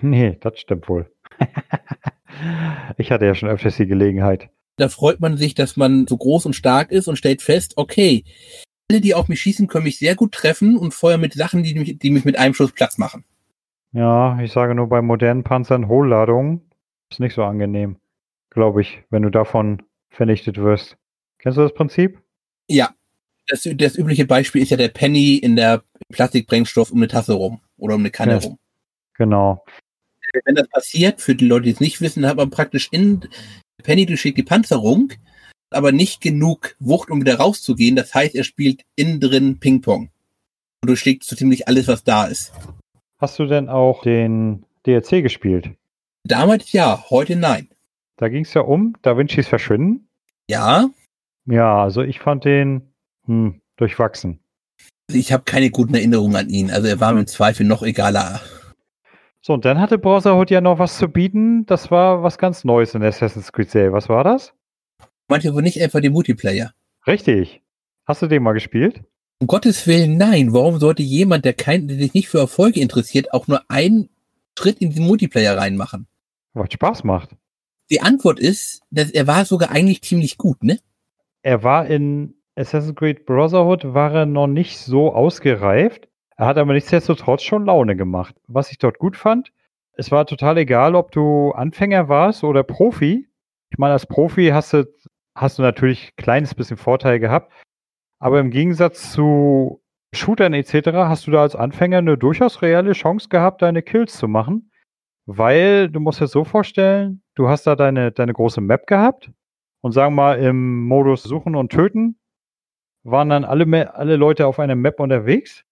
Nee, das stimmt wohl. Ich hatte ja schon öfters die Gelegenheit. Da freut man sich, dass man so groß und stark ist und stellt fest, okay, alle, die auf mich schießen, können mich sehr gut treffen und feuern mit Sachen, die mich, die mich mit einem Schuss Platz machen. Ja, ich sage nur bei modernen Panzern Hohlladung ist nicht so angenehm, glaube ich, wenn du davon vernichtet wirst. Kennst du das Prinzip? Ja. Das, das übliche Beispiel ist ja der Penny in der Plastikbrennstoff um eine Tasse rum oder um eine Kanne Ja. rum. Genau. Wenn das passiert, für die Leute, die es nicht wissen, hat man praktisch in Penny durchschlägt die Panzerung, aber nicht genug Wucht, um wieder rauszugehen. Das heißt, er spielt innen drin Ping-Pong. Und durchschlägt so ziemlich alles, was da ist. Hast du denn auch den DLC gespielt? Damals ja, heute nein. Da ging es ja um Da Vinci's Verschwinden. Ja, Ja, also ich fand den hm, durchwachsen. ich habe keine guten Erinnerungen an ihn. Also er war mir im Zweifel noch egaler. So, und dann hatte Brotherhood ja noch was zu bieten. Das war was ganz Neues in Assassin's Creed Serie. Was war das? Manche wohl nicht einfach den Multiplayer. Richtig. Hast du den mal gespielt? Um Gottes Willen, nein. Warum sollte jemand, der, kein, der sich nicht für Erfolge interessiert, auch nur einen Schritt in den Multiplayer reinmachen? Was Spaß macht. Die Antwort ist, dass er war sogar eigentlich ziemlich gut, ne? Er war in Assassin's Creed Brotherhood war er noch nicht so ausgereift. Er hat aber nichtsdestotrotz schon Laune gemacht. Was ich dort gut fand, es war total egal, ob du Anfänger warst oder Profi. Ich meine, als Profi hast du, hast du natürlich ein kleines bisschen Vorteil gehabt. Aber im Gegensatz zu Shootern etc. hast du da als Anfänger eine durchaus reelle Chance gehabt, deine Kills zu machen. Weil du musst dir so vorstellen, du hast da deine, deine große Map gehabt und sagen wir mal im Modus Suchen und Töten waren dann alle, alle Leute auf einer Map unterwegs.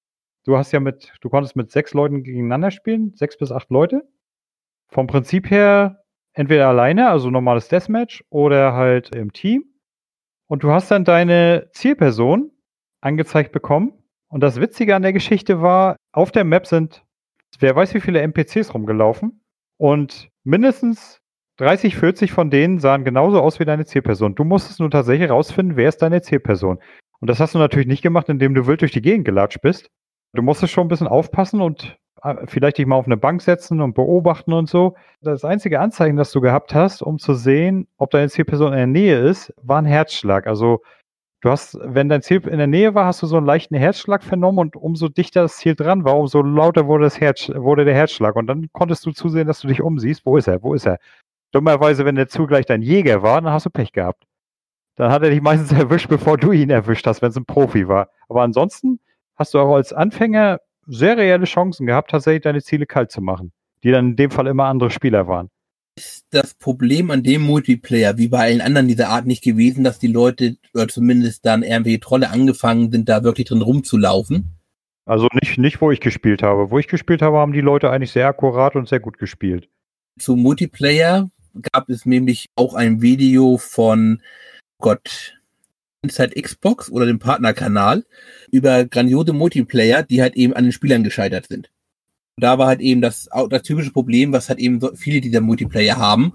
Du hast ja mit, du konntest mit sechs Leuten gegeneinander spielen, sechs bis acht Leute. Vom Prinzip her entweder alleine, also normales Deathmatch, oder halt im Team. Und du hast dann deine Zielperson angezeigt bekommen. Und das Witzige an der Geschichte war, auf der Map sind, wer weiß wie viele NPCs rumgelaufen. Und mindestens 30, 40 von denen sahen genauso aus wie deine Zielperson. Du musstest nur tatsächlich rausfinden, wer ist deine Zielperson. Und das hast du natürlich nicht gemacht, indem du wild durch die Gegend gelatscht bist. Du musstest schon ein bisschen aufpassen und äh, vielleicht dich mal auf eine Bank setzen und beobachten und so. Das einzige Anzeichen, das du gehabt hast, um zu sehen, ob deine Zielperson in der Nähe ist, war ein Herzschlag. Also du hast, wenn dein Ziel in der Nähe war, hast du so einen leichten Herzschlag vernommen und umso dichter das Ziel dran war, umso lauter wurde, das Herz, wurde der Herzschlag. Und dann konntest du zusehen, dass du dich umsiehst. Wo ist er? Wo ist er? Dummerweise, wenn der zugleich dein Jäger war, dann hast du Pech gehabt. Dann hat er dich meistens erwischt, bevor du ihn erwischt hast, wenn es ein Profi war. Aber ansonsten hast du auch als Anfänger sehr reelle Chancen gehabt, tatsächlich deine Ziele kalt zu machen, die dann in dem Fall immer andere Spieler waren. Ist das Problem an dem Multiplayer, wie bei allen anderen dieser Art, nicht gewesen, dass die Leute, oder zumindest dann irgendwelche Trolle angefangen sind, da wirklich drin rumzulaufen? Also nicht, nicht, wo ich gespielt habe. Wo ich gespielt habe, haben die Leute eigentlich sehr akkurat und sehr gut gespielt. Zu Multiplayer gab es nämlich auch ein Video von Gott, Inside Xbox oder dem Partnerkanal über grandiose Multiplayer, die halt eben an den Spielern gescheitert sind. Da war halt eben das, das typische Problem, was halt eben so viele dieser Multiplayer haben.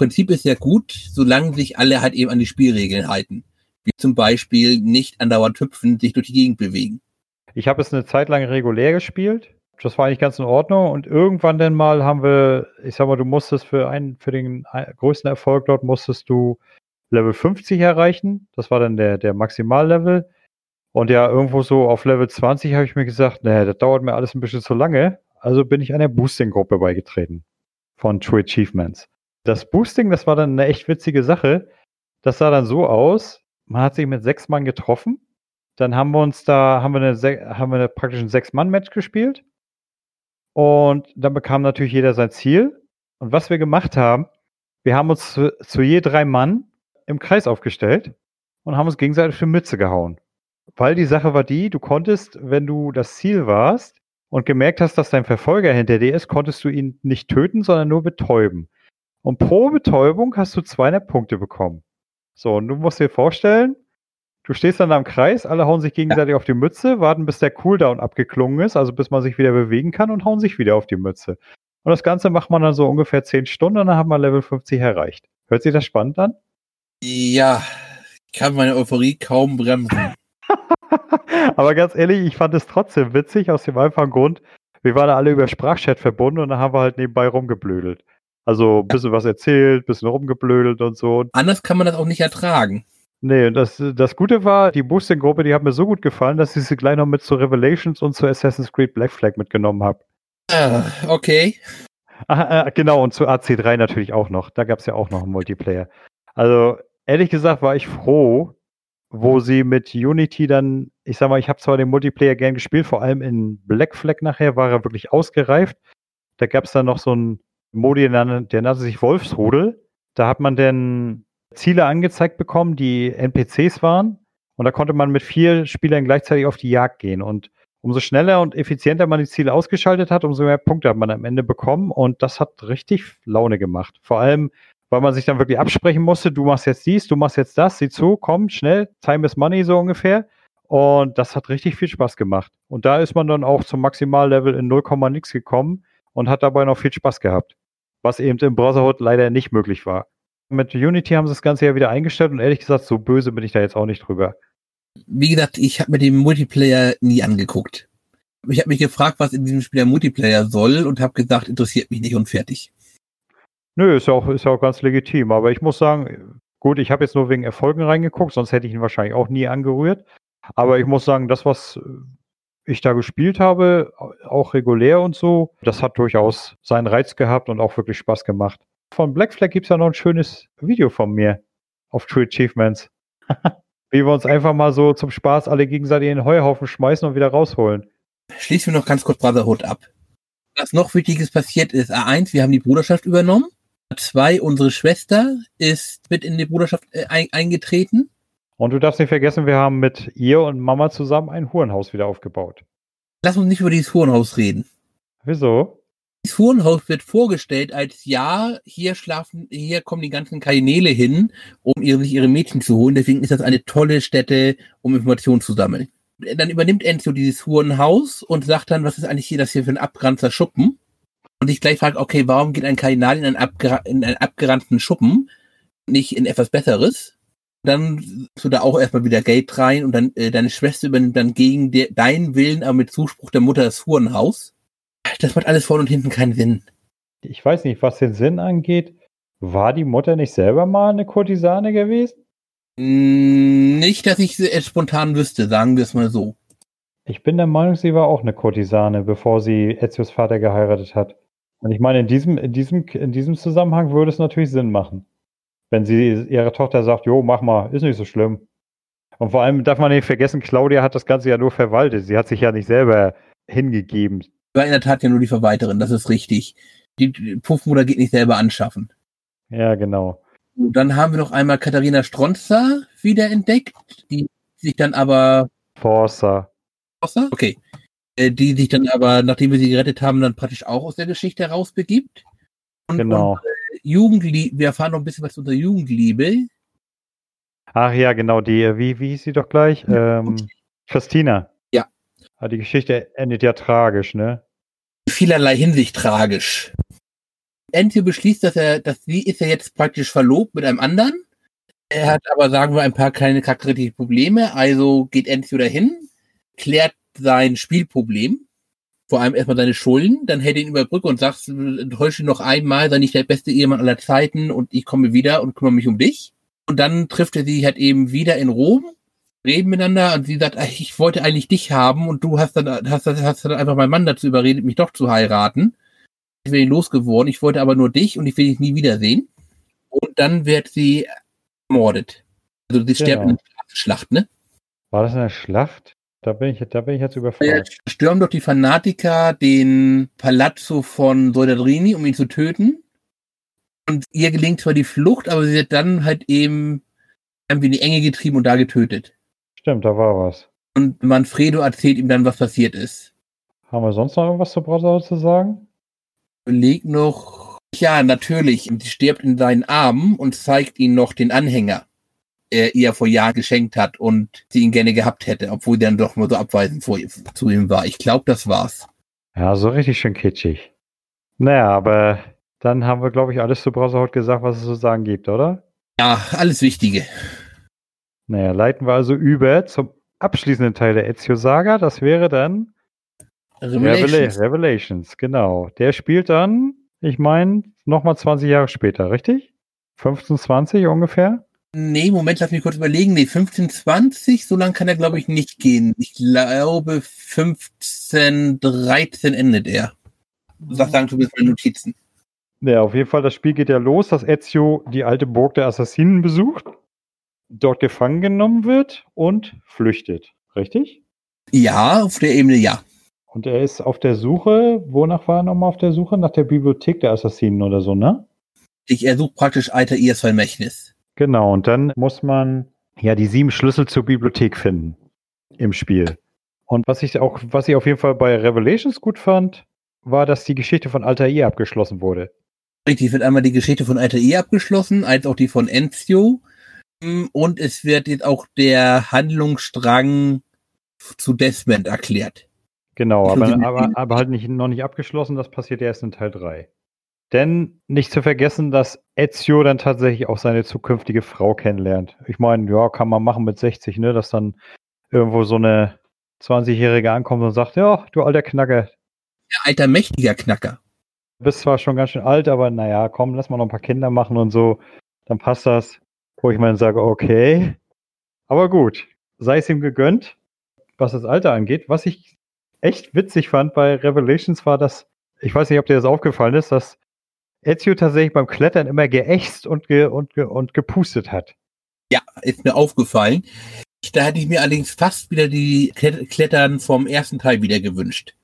Prinzip ist ja gut, solange sich alle halt eben an die Spielregeln halten. Wie zum Beispiel nicht andauernd hüpfen, sich durch die Gegend bewegen. Ich habe es eine Zeit lang regulär gespielt. Das war eigentlich ganz in Ordnung. Und irgendwann dann mal haben wir, ich sag mal, du musstest für einen, für den größten Erfolg dort musstest du Level 50 erreichen. Das war dann der, der Maximallevel. Und ja, irgendwo so auf Level 20 habe ich mir gesagt, nee, das dauert mir alles ein bisschen zu lange. Also bin ich einer Boosting-Gruppe beigetreten von True Achievements. Das Boosting, das war dann eine echt witzige Sache. Das sah dann so aus, man hat sich mit sechs Mann getroffen. Dann haben wir uns da, haben wir, eine, haben wir eine, praktisch ein Sechs-Mann-Match gespielt. Und dann bekam natürlich jeder sein Ziel. Und was wir gemacht haben, wir haben uns zu, zu je drei Mann im Kreis aufgestellt und haben uns gegenseitig für Mütze gehauen. Weil die Sache war die, du konntest, wenn du das Ziel warst und gemerkt hast, dass dein Verfolger hinter dir ist, konntest du ihn nicht töten, sondern nur betäuben. Und pro Betäubung hast du 200 Punkte bekommen. So, und du musst dir vorstellen, du stehst dann da im Kreis, alle hauen sich gegenseitig ja. auf die Mütze, warten, bis der Cooldown abgeklungen ist, also bis man sich wieder bewegen kann und hauen sich wieder auf die Mütze. Und das Ganze macht man dann so ungefähr 10 Stunden und dann hat man Level 50 erreicht. Hört sich das spannend an? Ja, ich kann meine Euphorie kaum bremsen. Aber ganz ehrlich, ich fand es trotzdem witzig, aus dem einfachen Grund, wir waren alle über Sprachchat verbunden und dann haben wir halt nebenbei rumgeblödelt. Also ein bisschen was erzählt, ein bisschen rumgeblödelt und so. Anders kann man das auch nicht ertragen. Nee, das, das Gute war, die Boosting-Gruppe, die hat mir so gut gefallen, dass ich sie gleich noch mit zu Revelations und zu Assassin's Creed Black Flag mitgenommen habe. Ah, okay. Ah, äh, genau, und zu AC3 natürlich auch noch. Da gab es ja auch noch einen Multiplayer. Also, ehrlich gesagt, war ich froh, wo sie mit Unity dann, ich sag mal, ich habe zwar den Multiplayer gern gespielt, vor allem in Black Flag nachher war er wirklich ausgereift. Da gab es dann noch so einen Modi, der nannte sich Wolfsrudel. Da hat man dann Ziele angezeigt bekommen, die NPCs waren. Und da konnte man mit vier Spielern gleichzeitig auf die Jagd gehen. Und umso schneller und effizienter man die Ziele ausgeschaltet hat, umso mehr Punkte hat man am Ende bekommen. Und das hat richtig Laune gemacht. Vor allem, weil man sich dann wirklich absprechen musste, du machst jetzt dies, du machst jetzt das, sieh zu, komm, schnell, time is money so ungefähr. Und das hat richtig viel Spaß gemacht. Und da ist man dann auch zum Maximallevel in 0, nix gekommen und hat dabei noch viel Spaß gehabt. Was eben im Browserhood leider nicht möglich war. Mit Unity haben sie das Ganze ja wieder eingestellt und ehrlich gesagt, so böse bin ich da jetzt auch nicht drüber. Wie gesagt, ich habe mir den Multiplayer nie angeguckt. Ich habe mich gefragt, was in diesem Spiel der Multiplayer soll und habe gesagt, interessiert mich nicht und fertig. Nö, ist ja auch, ist auch ganz legitim. Aber ich muss sagen, gut, ich habe jetzt nur wegen Erfolgen reingeguckt, sonst hätte ich ihn wahrscheinlich auch nie angerührt. Aber ich muss sagen, das, was ich da gespielt habe, auch regulär und so, das hat durchaus seinen Reiz gehabt und auch wirklich Spaß gemacht. Von Black Flag gibt es ja noch ein schönes Video von mir auf True Achievements. Wie wir uns einfach mal so zum Spaß alle gegenseitig in den Heuhaufen schmeißen und wieder rausholen. Schließen wir noch ganz kurz Brotherhood ab. Was noch Wichtiges passiert ist, A1, wir haben die Bruderschaft übernommen. A2, unsere Schwester ist mit in die Bruderschaft äh, ein, eingetreten. Und du darfst nicht vergessen, wir haben mit ihr und Mama zusammen ein Hurenhaus wieder aufgebaut. Lass uns nicht über dieses Hurenhaus reden. Wieso? Das Hurenhaus wird vorgestellt als ja, hier schlafen, hier kommen die ganzen Kanäle hin, um ihre, sich ihre Mädchen zu holen. Deswegen ist das eine tolle Stätte, um Informationen zu sammeln. Dann übernimmt Enzo dieses Hurenhaus und sagt dann, was ist eigentlich hier das hier für ein abgeranzter Schuppen? Und ich gleich fragt, okay, warum geht ein Kardinal in einen, abger in einen abgeranzten Schuppen, nicht in etwas Besseres? Dann du da auch erstmal wieder Geld rein und dann äh, deine Schwester übernimmt dann gegen de deinen Willen, aber mit Zuspruch der Mutter das Hurenhaus das macht alles vorne und hinten keinen Sinn. Ich weiß nicht, was den Sinn angeht. War die Mutter nicht selber mal eine Kurtisane gewesen? Hm, nicht, dass ich es spontan wüsste, sagen wir es mal so. Ich bin der Meinung, sie war auch eine Kurtisane, bevor sie Ezios Vater geheiratet hat. Und ich meine, in diesem, in diesem, in diesem Zusammenhang würde es natürlich Sinn machen. Wenn sie ihrer Tochter sagt, jo, mach mal, ist nicht so schlimm. Und vor allem darf man nicht vergessen, Claudia hat das Ganze ja nur verwaltet. Sie hat sich ja nicht selber hingegeben war in der Tat ja nur die Verwalterin, das ist richtig. Die Puffmutter geht nicht selber anschaffen. Ja, genau. Und dann haben wir noch einmal Katharina Stronzer wiederentdeckt, die sich dann aber. Forza. Forza? Okay. Äh, die sich dann aber, nachdem wir sie gerettet haben, dann praktisch auch aus der Geschichte herausbegibt. Und, genau. Jugendliebe, wir erfahren noch ein bisschen was unter Jugendliebe. Ach ja, genau, die, wie, wie hieß sie doch gleich? Ähm, Christina. Aber ah, die Geschichte endet ja tragisch, ne? In vielerlei Hinsicht tragisch. Enzio beschließt, dass er, dass sie ist ja jetzt praktisch verlobt mit einem anderen. Er hat aber, sagen wir, ein paar kleine charakteristische Probleme. Also geht Enzio dahin, klärt sein Spielproblem, vor allem erstmal seine Schulden, dann hält ihn über Brücke und sagt, enttäusche ihn noch einmal, sei nicht der beste Ehemann aller Zeiten und ich komme wieder und kümmere mich um dich. Und dann trifft er sie halt eben wieder in Rom reden miteinander und sie sagt, ich wollte eigentlich dich haben und du hast dann, hast, hast dann einfach meinen Mann dazu überredet, mich doch zu heiraten. Ich bin losgeworden, ich wollte aber nur dich und ich will dich nie wiedersehen. Und dann wird sie ermordet. Also sie stirbt genau. in der Schlacht, ne? War das eine Schlacht? Da bin ich, da bin ich jetzt überfragt. Ja, stürmen doch die Fanatiker den Palazzo von Soldadrini, um ihn zu töten. Und ihr gelingt zwar die Flucht, aber sie wird dann halt eben irgendwie in die Enge getrieben und da getötet. Stimmt, da war was. Und Manfredo erzählt ihm dann, was passiert ist. Haben wir sonst noch irgendwas zu Brotherhood zu sagen? Beleg noch. Ja, natürlich. Sie stirbt in seinen Armen und zeigt ihm noch den Anhänger, er ihr vor Jahren geschenkt hat und sie ihn gerne gehabt hätte, obwohl sie dann doch nur so abweisend vor, zu ihm war. Ich glaube, das war's. Ja, so richtig schön kitschig. Naja, aber dann haben wir, glaube ich, alles zu Browserhaut gesagt, was es zu sagen gibt, oder? Ja, alles Wichtige. Naja, leiten wir also über zum abschließenden Teil der Ezio-Saga. Das wäre dann Revelations. Revelations, genau. Der spielt dann Ich meine, nochmal 20 Jahre später, richtig? 15, 20 ungefähr? Nee, Moment, lass mich kurz überlegen. Nee, 15, 20, so lang kann er, glaube ich, nicht gehen. Ich glaube, 15, 13 endet er. Sag sagen, du bist meine Notizen. Ja, auf jeden Fall, das Spiel geht ja los, dass Ezio die alte Burg der Assassinen besucht, dort gefangen genommen wird und flüchtet. Richtig? Ja, auf der Ebene ja. Und er ist auf der Suche, wonach war er nochmal auf der Suche? Nach der Bibliothek der Assassinen oder so, ne? Ich ersuche praktisch Alter Ias Vermächtnis. Genau, und dann muss man ja die sieben Schlüssel zur Bibliothek finden im Spiel. Und was ich auch, was ich auf jeden Fall bei Revelations gut fand, war, dass die Geschichte von Altair abgeschlossen wurde. Richtig, wird einmal die Geschichte von Altair abgeschlossen, als auch die von Ezio. Und es wird jetzt auch der Handlungsstrang zu Desmond erklärt. Genau, aber, aber, aber halt nicht, noch nicht abgeschlossen, das passiert erst in Teil 3. Denn nicht zu vergessen, dass Ezio dann tatsächlich auch seine zukünftige Frau kennenlernt. Ich meine, ja, kann man machen mit 60, ne, dass dann irgendwo so eine 20-Jährige ankommt und sagt, ja, du alter Knacker. Ja, alter mächtiger Knacker. Du bist zwar schon ganz schön alt, aber naja, komm, lass mal noch ein paar Kinder machen und so, dann passt das. Wo ich mal sage, okay. Aber gut, sei es ihm gegönnt, was das Alter angeht. Was ich echt witzig fand bei Revelations war, dass, ich weiß nicht, ob dir das aufgefallen ist, dass Ezio tatsächlich beim Klettern immer geächzt und, ge und, ge und gepustet hat. Ja, ist mir aufgefallen. Da hätte ich mir allerdings fast wieder die Klettern vom ersten Teil wieder gewünscht.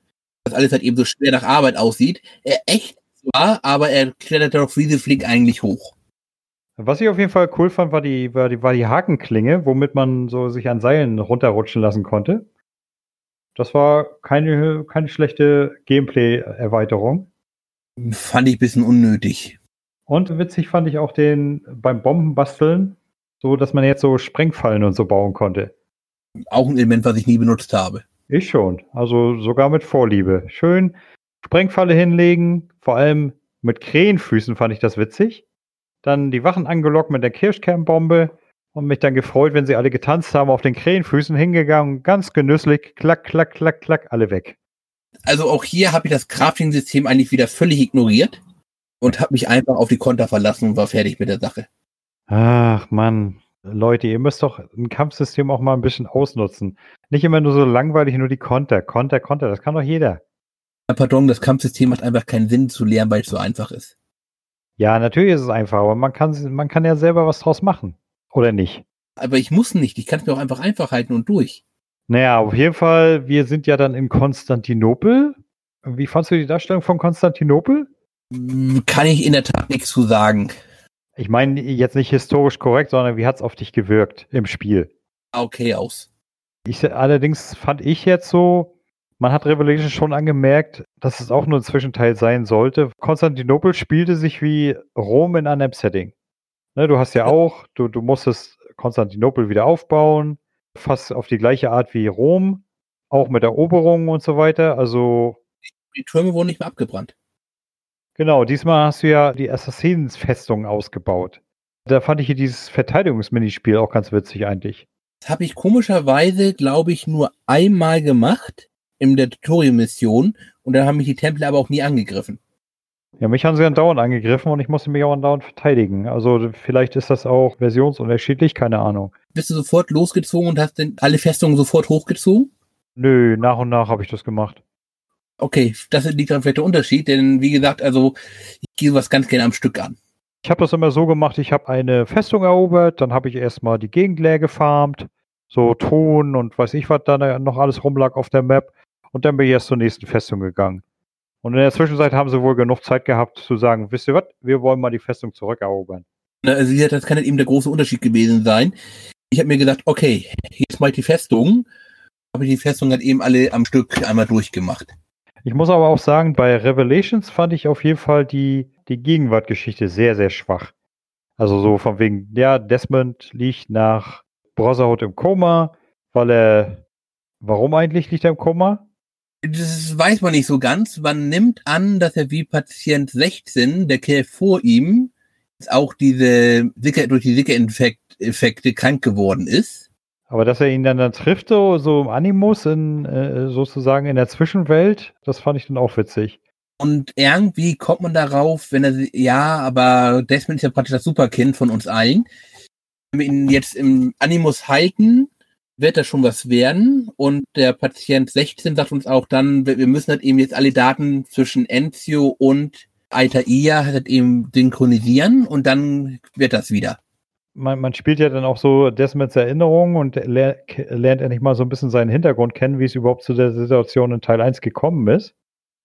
Dass alles halt eben so schwer nach Arbeit aussieht. Er echt zwar, aber er klettert doch flink eigentlich hoch. Was ich auf jeden Fall cool fand, war die, war die, war die Hakenklinge, womit man so sich an Seilen runterrutschen lassen konnte. Das war keine, keine schlechte Gameplay-Erweiterung. Fand ich ein bisschen unnötig. Und witzig fand ich auch den beim Bombenbasteln, so dass man jetzt so Sprengfallen und so bauen konnte. Auch ein Element, was ich nie benutzt habe. Ich schon. Also sogar mit Vorliebe. Schön Sprengfalle hinlegen, vor allem mit Krähenfüßen fand ich das witzig. Dann die Wachen angelockt mit der Kirschkernbombe und mich dann gefreut, wenn sie alle getanzt haben, auf den Krähenfüßen hingegangen, ganz genüsslich, klack, klack, klack, klack, alle weg also auch hier habe ich das Crafting-System eigentlich wieder völlig ignoriert und habe mich einfach auf die Konter verlassen und war fertig mit der Sache. Ach Mann, Leute, ihr müsst doch ein Kampfsystem auch mal ein bisschen ausnutzen. Nicht immer nur so langweilig, nur die Konter, Konter, Konter, das kann doch jeder. Ja, pardon, das Kampfsystem hat einfach keinen Sinn zu lernen, weil es so einfach ist. Ja, natürlich ist es einfach, aber man kann, man kann ja selber was draus machen. Oder nicht? Aber ich muss nicht, ich kann es mir auch einfach einfach halten und durch. Naja, auf jeden Fall, wir sind ja dann in Konstantinopel. Wie fandst du die Darstellung von Konstantinopel? Hm, kann ich in der Tat nichts zu sagen. Ich meine jetzt nicht historisch korrekt, sondern wie hat es auf dich gewirkt im Spiel? Okay aus. Ich, allerdings fand ich jetzt so, man hat Revelation schon angemerkt, dass es auch nur ein Zwischenteil sein sollte. Konstantinopel spielte sich wie Rom in einem Setting. Ne, du hast ja auch, du, du musstest Konstantinopel wieder aufbauen fast auf die gleiche Art wie Rom, auch mit Eroberungen und so weiter. Also. Die Türme wurden nicht mehr abgebrannt. Genau, diesmal hast du ja die Assassins-Festung ausgebaut. Da fand ich hier dieses Verteidigungsminispiel auch ganz witzig eigentlich. Das habe ich komischerweise, glaube ich, nur einmal gemacht in der Tutorial-Mission und dann haben mich die Tempel aber auch nie angegriffen. Ja, mich haben sie dann dauernd angegriffen und ich musste mich auch dauernd verteidigen. Also vielleicht ist das auch versionsunterschiedlich, keine Ahnung. Bist du sofort losgezogen und hast denn alle Festungen sofort hochgezogen? Nö, nach und nach habe ich das gemacht. Okay, das liegt dann vielleicht der Unterschied, denn wie gesagt, also ich gehe sowas ganz gerne am Stück an. Ich habe das immer so gemacht, ich habe eine Festung erobert, dann habe ich erstmal die Gegend leer gefarmt, so Ton und weiß ich, was da noch alles rumlag auf der Map und dann bin ich erst zur nächsten Festung gegangen. Und in der Zwischenzeit haben sie wohl genug Zeit gehabt zu sagen, wisst ihr was, wir wollen mal die Festung zurückerobern. Also das kann eben der große Unterschied gewesen sein. Ich habe mir gedacht, okay, jetzt mal die Festung. Habe die Festung halt eben alle am Stück einmal durchgemacht. Ich muss aber auch sagen, bei Revelations fand ich auf jeden Fall die, die Gegenwartgeschichte sehr, sehr schwach. Also so von wegen, ja, Desmond liegt nach Brotherhood im Koma, weil er, warum eigentlich liegt er im Koma? Das weiß man nicht so ganz. Man nimmt an, dass er wie Patient 16, der Kerl vor ihm, auch diese Sicke, durch die Sicke-Effekte krank geworden ist. Aber dass er ihn dann, dann trifft, so, so im Animus, in, äh, sozusagen in der Zwischenwelt, das fand ich dann auch witzig. Und irgendwie kommt man darauf, wenn er, ja, aber Desmond ist ja praktisch das Superkind von uns allen. Wenn wir ihn jetzt im Animus halten, wird das schon was werden. Und der Patient 16 sagt uns auch dann, wir müssen halt eben jetzt alle Daten zwischen Enzio und Altair halt eben synchronisieren und dann wird das wieder. Man, man spielt ja dann auch so Desmonds Erinnerungen und ler lernt endlich mal so ein bisschen seinen Hintergrund kennen, wie es überhaupt zu der Situation in Teil 1 gekommen ist.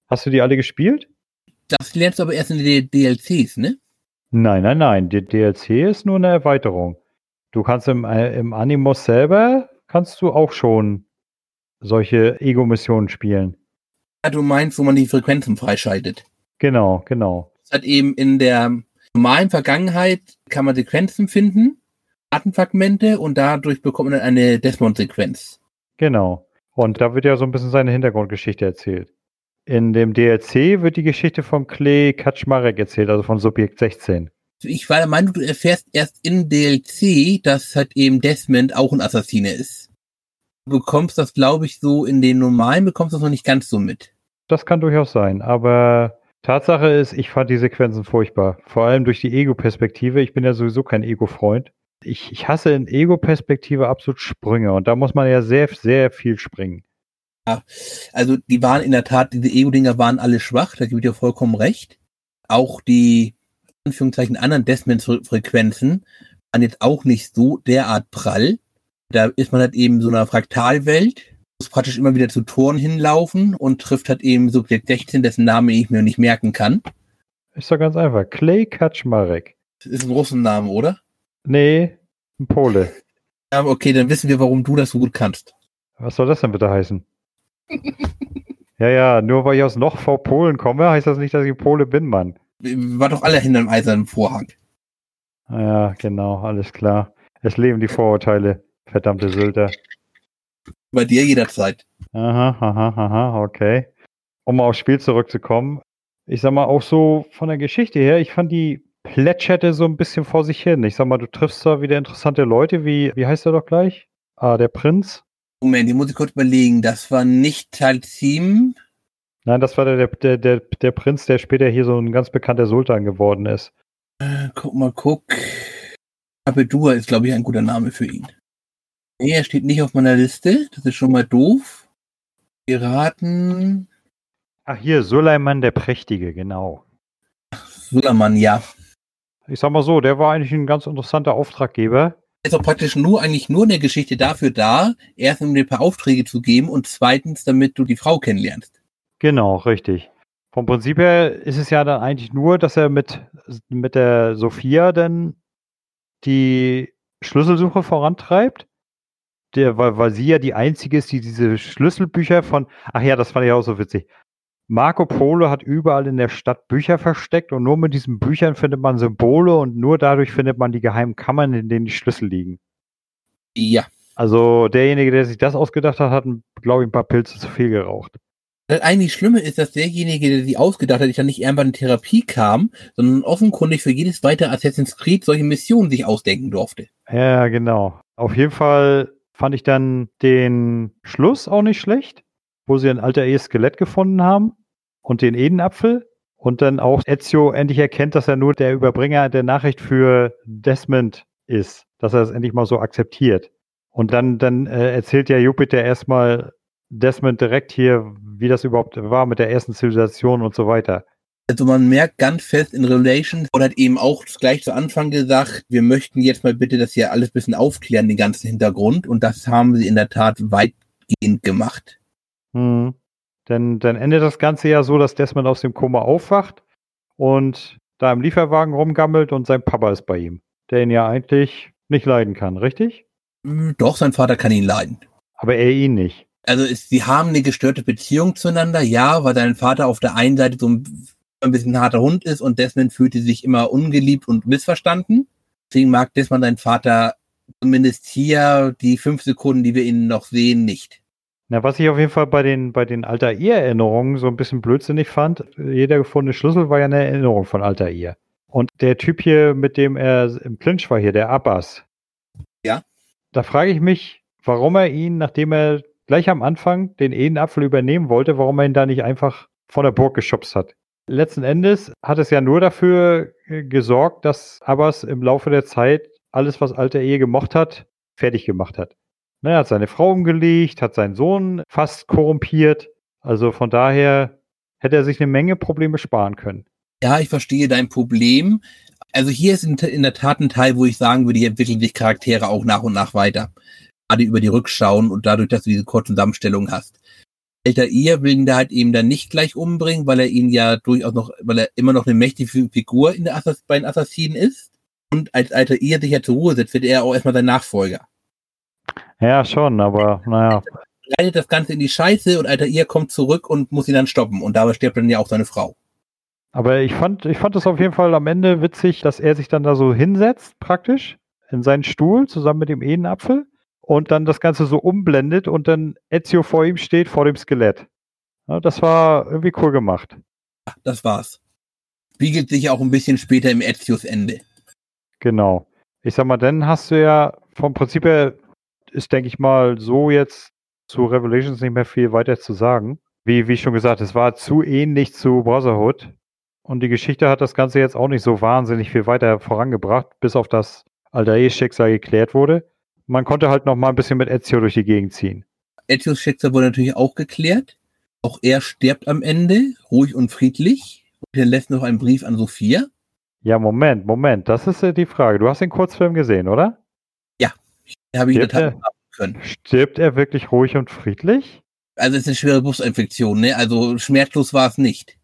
Hast du die alle gespielt? Das lernst du aber erst in den DLCs, ne? Nein, nein, nein. Die DLC ist nur eine Erweiterung. Du kannst im, äh, im Animus selber kannst du auch schon solche Ego-Missionen spielen. Ja, du meinst, wo man die Frequenzen freischaltet. Genau, genau. Das hat eben in der normalen Vergangenheit kann man Sequenzen finden, Datenfragmente und dadurch bekommt man dann eine Desmond-Sequenz. Genau. Und da wird ja so ein bisschen seine Hintergrundgeschichte erzählt. In dem DLC wird die Geschichte von Clay Kaczmarek erzählt, also von Subjekt 16. Ich war der Meinung, du erfährst erst in DLC, dass halt eben Desmond auch ein Assassine ist. Du bekommst das, glaube ich, so in den normalen, bekommst du das noch nicht ganz so mit. Das kann durchaus sein, aber Tatsache ist, ich fand die Sequenzen furchtbar. Vor allem durch die Ego-Perspektive. Ich bin ja sowieso kein Ego-Freund. Ich, ich hasse in Ego-Perspektive absolut Sprünge und da muss man ja sehr, sehr viel springen. Ja, also die waren in der Tat, diese Ego-Dinger waren alle schwach, da gebe ich dir vollkommen recht. Auch die Anführungszeichen anderen Desmond-Frequenzen waren jetzt auch nicht so derart prall. Da ist man halt eben so einer Fraktalwelt, muss praktisch immer wieder zu Toren hinlaufen und trifft halt eben Subjekt 16, dessen Name ich mir nicht merken kann. Ist doch ganz einfach. Clay Kaczmarek. Das ist ein Russenname, oder? Nee, ein Pole. Ja, okay, dann wissen wir, warum du das so gut kannst. Was soll das denn bitte heißen? ja, ja, nur weil ich aus noch vor Polen komme, heißt das nicht, dass ich Pole bin, Mann war doch alle hinter dem eisernen Vorhang. Ja, genau, alles klar. Es leben die Vorurteile, verdammte Sylter. Bei dir jederzeit. Aha, aha, aha, okay. Um aufs Spiel zurückzukommen, ich sag mal auch so von der Geschichte her, ich fand die plätscherte so ein bisschen vor sich hin. Ich sag mal, du triffst zwar wieder interessante Leute, wie, wie heißt er doch gleich? Ah, der Prinz. Moment, die muss ich kurz überlegen. Das war nicht Teil 7. Nein, das war der, der, der, der Prinz, der später hier so ein ganz bekannter Sultan geworden ist. Äh, guck mal, guck. Abedua ist, glaube ich, ein guter Name für ihn. Nee, er steht nicht auf meiner Liste. Das ist schon mal doof. Piraten. Ach, hier, Suleiman der Prächtige, genau. Suleiman, ja. Ich sag mal so, der war eigentlich ein ganz interessanter Auftraggeber. Er ist auch praktisch nur, eigentlich nur in der Geschichte dafür da, erstens um dir ein paar Aufträge zu geben und zweitens, damit du die Frau kennenlernst. Genau, richtig. Vom Prinzip her ist es ja dann eigentlich nur, dass er mit, mit der Sophia dann die Schlüsselsuche vorantreibt. Der, weil, weil sie ja die einzige ist, die diese Schlüsselbücher von, ach ja, das fand ich auch so witzig. Marco Polo hat überall in der Stadt Bücher versteckt und nur mit diesen Büchern findet man Symbole und nur dadurch findet man die geheimen Kammern, in denen die Schlüssel liegen. Ja. Also derjenige, der sich das ausgedacht hat, hat, glaube ich, ein paar Pilze zu viel geraucht. Das eigentlich Schlimme ist, dass derjenige, der sie ausgedacht hat, dann nicht irgendwann in Therapie kam, sondern offenkundig für jedes weitere Assassin's Creed solche Missionen sich ausdenken durfte. Ja, genau. Auf jeden Fall fand ich dann den Schluss auch nicht schlecht, wo sie ein alter E-Skelett gefunden haben und den Edenapfel und dann auch Ezio endlich erkennt, dass er nur der Überbringer der Nachricht für Desmond ist, dass er es endlich mal so akzeptiert. Und dann, dann äh, erzählt ja Jupiter erstmal Desmond direkt hier, wie das überhaupt war mit der ersten Zivilisation und so weiter. Also man merkt ganz fest in Relations und hat eben auch gleich zu Anfang gesagt, wir möchten jetzt mal bitte das hier alles ein bisschen aufklären, den ganzen Hintergrund. Und das haben sie in der Tat weitgehend gemacht. Hm. Denn dann endet das Ganze ja so, dass Desmond aus dem Koma aufwacht und da im Lieferwagen rumgammelt und sein Papa ist bei ihm, der ihn ja eigentlich nicht leiden kann, richtig? Doch, sein Vater kann ihn leiden. Aber er ihn nicht also ist, sie haben eine gestörte Beziehung zueinander, ja, weil dein Vater auf der einen Seite so ein, ein bisschen ein harter Hund ist und Desmond fühlte sich immer ungeliebt und missverstanden. Deswegen mag Desmond dein Vater zumindest hier die fünf Sekunden, die wir ihn noch sehen, nicht. Na, was ich auf jeden Fall bei den, bei den Alter Ihr-Erinnerungen so ein bisschen blödsinnig fand, jeder gefundene Schlüssel war ja eine Erinnerung von Alter Ihr. Und der Typ hier, mit dem er im Clinch war hier, der Abbas. Ja. Da frage ich mich, warum er ihn, nachdem er gleich am Anfang den Edenapfel übernehmen wollte, warum er ihn da nicht einfach von der Burg geschubst hat. letzten Endes hat es ja nur dafür äh, gesorgt, dass Abbas im Laufe der Zeit alles, was alte Ehe gemocht hat, fertig gemacht hat. Ne, er hat seine Frau umgelegt, hat seinen Sohn fast korrumpiert. Also von daher hätte er sich eine Menge Probleme sparen können. Ja, ich verstehe dein Problem. Also hier ist in, in der Tat ein Teil, wo ich sagen würde, hier entwickeln sich Charaktere auch nach und nach weiter. Gerade über die Rückschauen und dadurch, dass du diese kurzen Zusammenstellungen hast. Alter Ihr will ihn da halt eben dann nicht gleich umbringen, weil er ihn ja durchaus noch, weil er immer noch eine mächtige Figur in der Assass bei den Assassinen ist. Und als Alter Ihr sich ja zur Ruhe setzt, wird er auch erstmal sein Nachfolger. Ja, schon, aber naja. Reitet das Ganze in die Scheiße und Alter Ihr kommt zurück und muss ihn dann stoppen. Und dabei stirbt dann ja auch seine Frau. Aber ich fand, ich fand es auf jeden Fall am Ende witzig, dass er sich dann da so hinsetzt, praktisch, in seinen Stuhl, zusammen mit dem Edenapfel und dann das Ganze so umblendet und dann Ezio vor ihm steht, vor dem Skelett. Ja, das war irgendwie cool gemacht. Das war's. Spiegelt sich auch ein bisschen später im Ezios Ende. Genau. Ich sag mal, dann hast du ja vom Prinzip her ist, denke ich mal, so jetzt zu Revelations nicht mehr viel weiter zu sagen. Wie, wie schon gesagt, es war zu ähnlich zu Brotherhood. Und die Geschichte hat das Ganze jetzt auch nicht so wahnsinnig viel weiter vorangebracht, bis auf das Aldair-Schicksal geklärt wurde. Man konnte halt noch mal ein bisschen mit Ezio durch die Gegend ziehen. Ezios Schicksal wurde natürlich auch geklärt. Auch er stirbt am Ende, ruhig und friedlich. Und er lässt noch einen Brief an Sophia. Ja, Moment, Moment, das ist äh, die Frage. Du hast den Kurzfilm gesehen, oder? Ja, habe ich stirbt, er, können. stirbt er wirklich ruhig und friedlich? Also es ist eine schwere Businfektion, ne? Also schmerzlos war es nicht.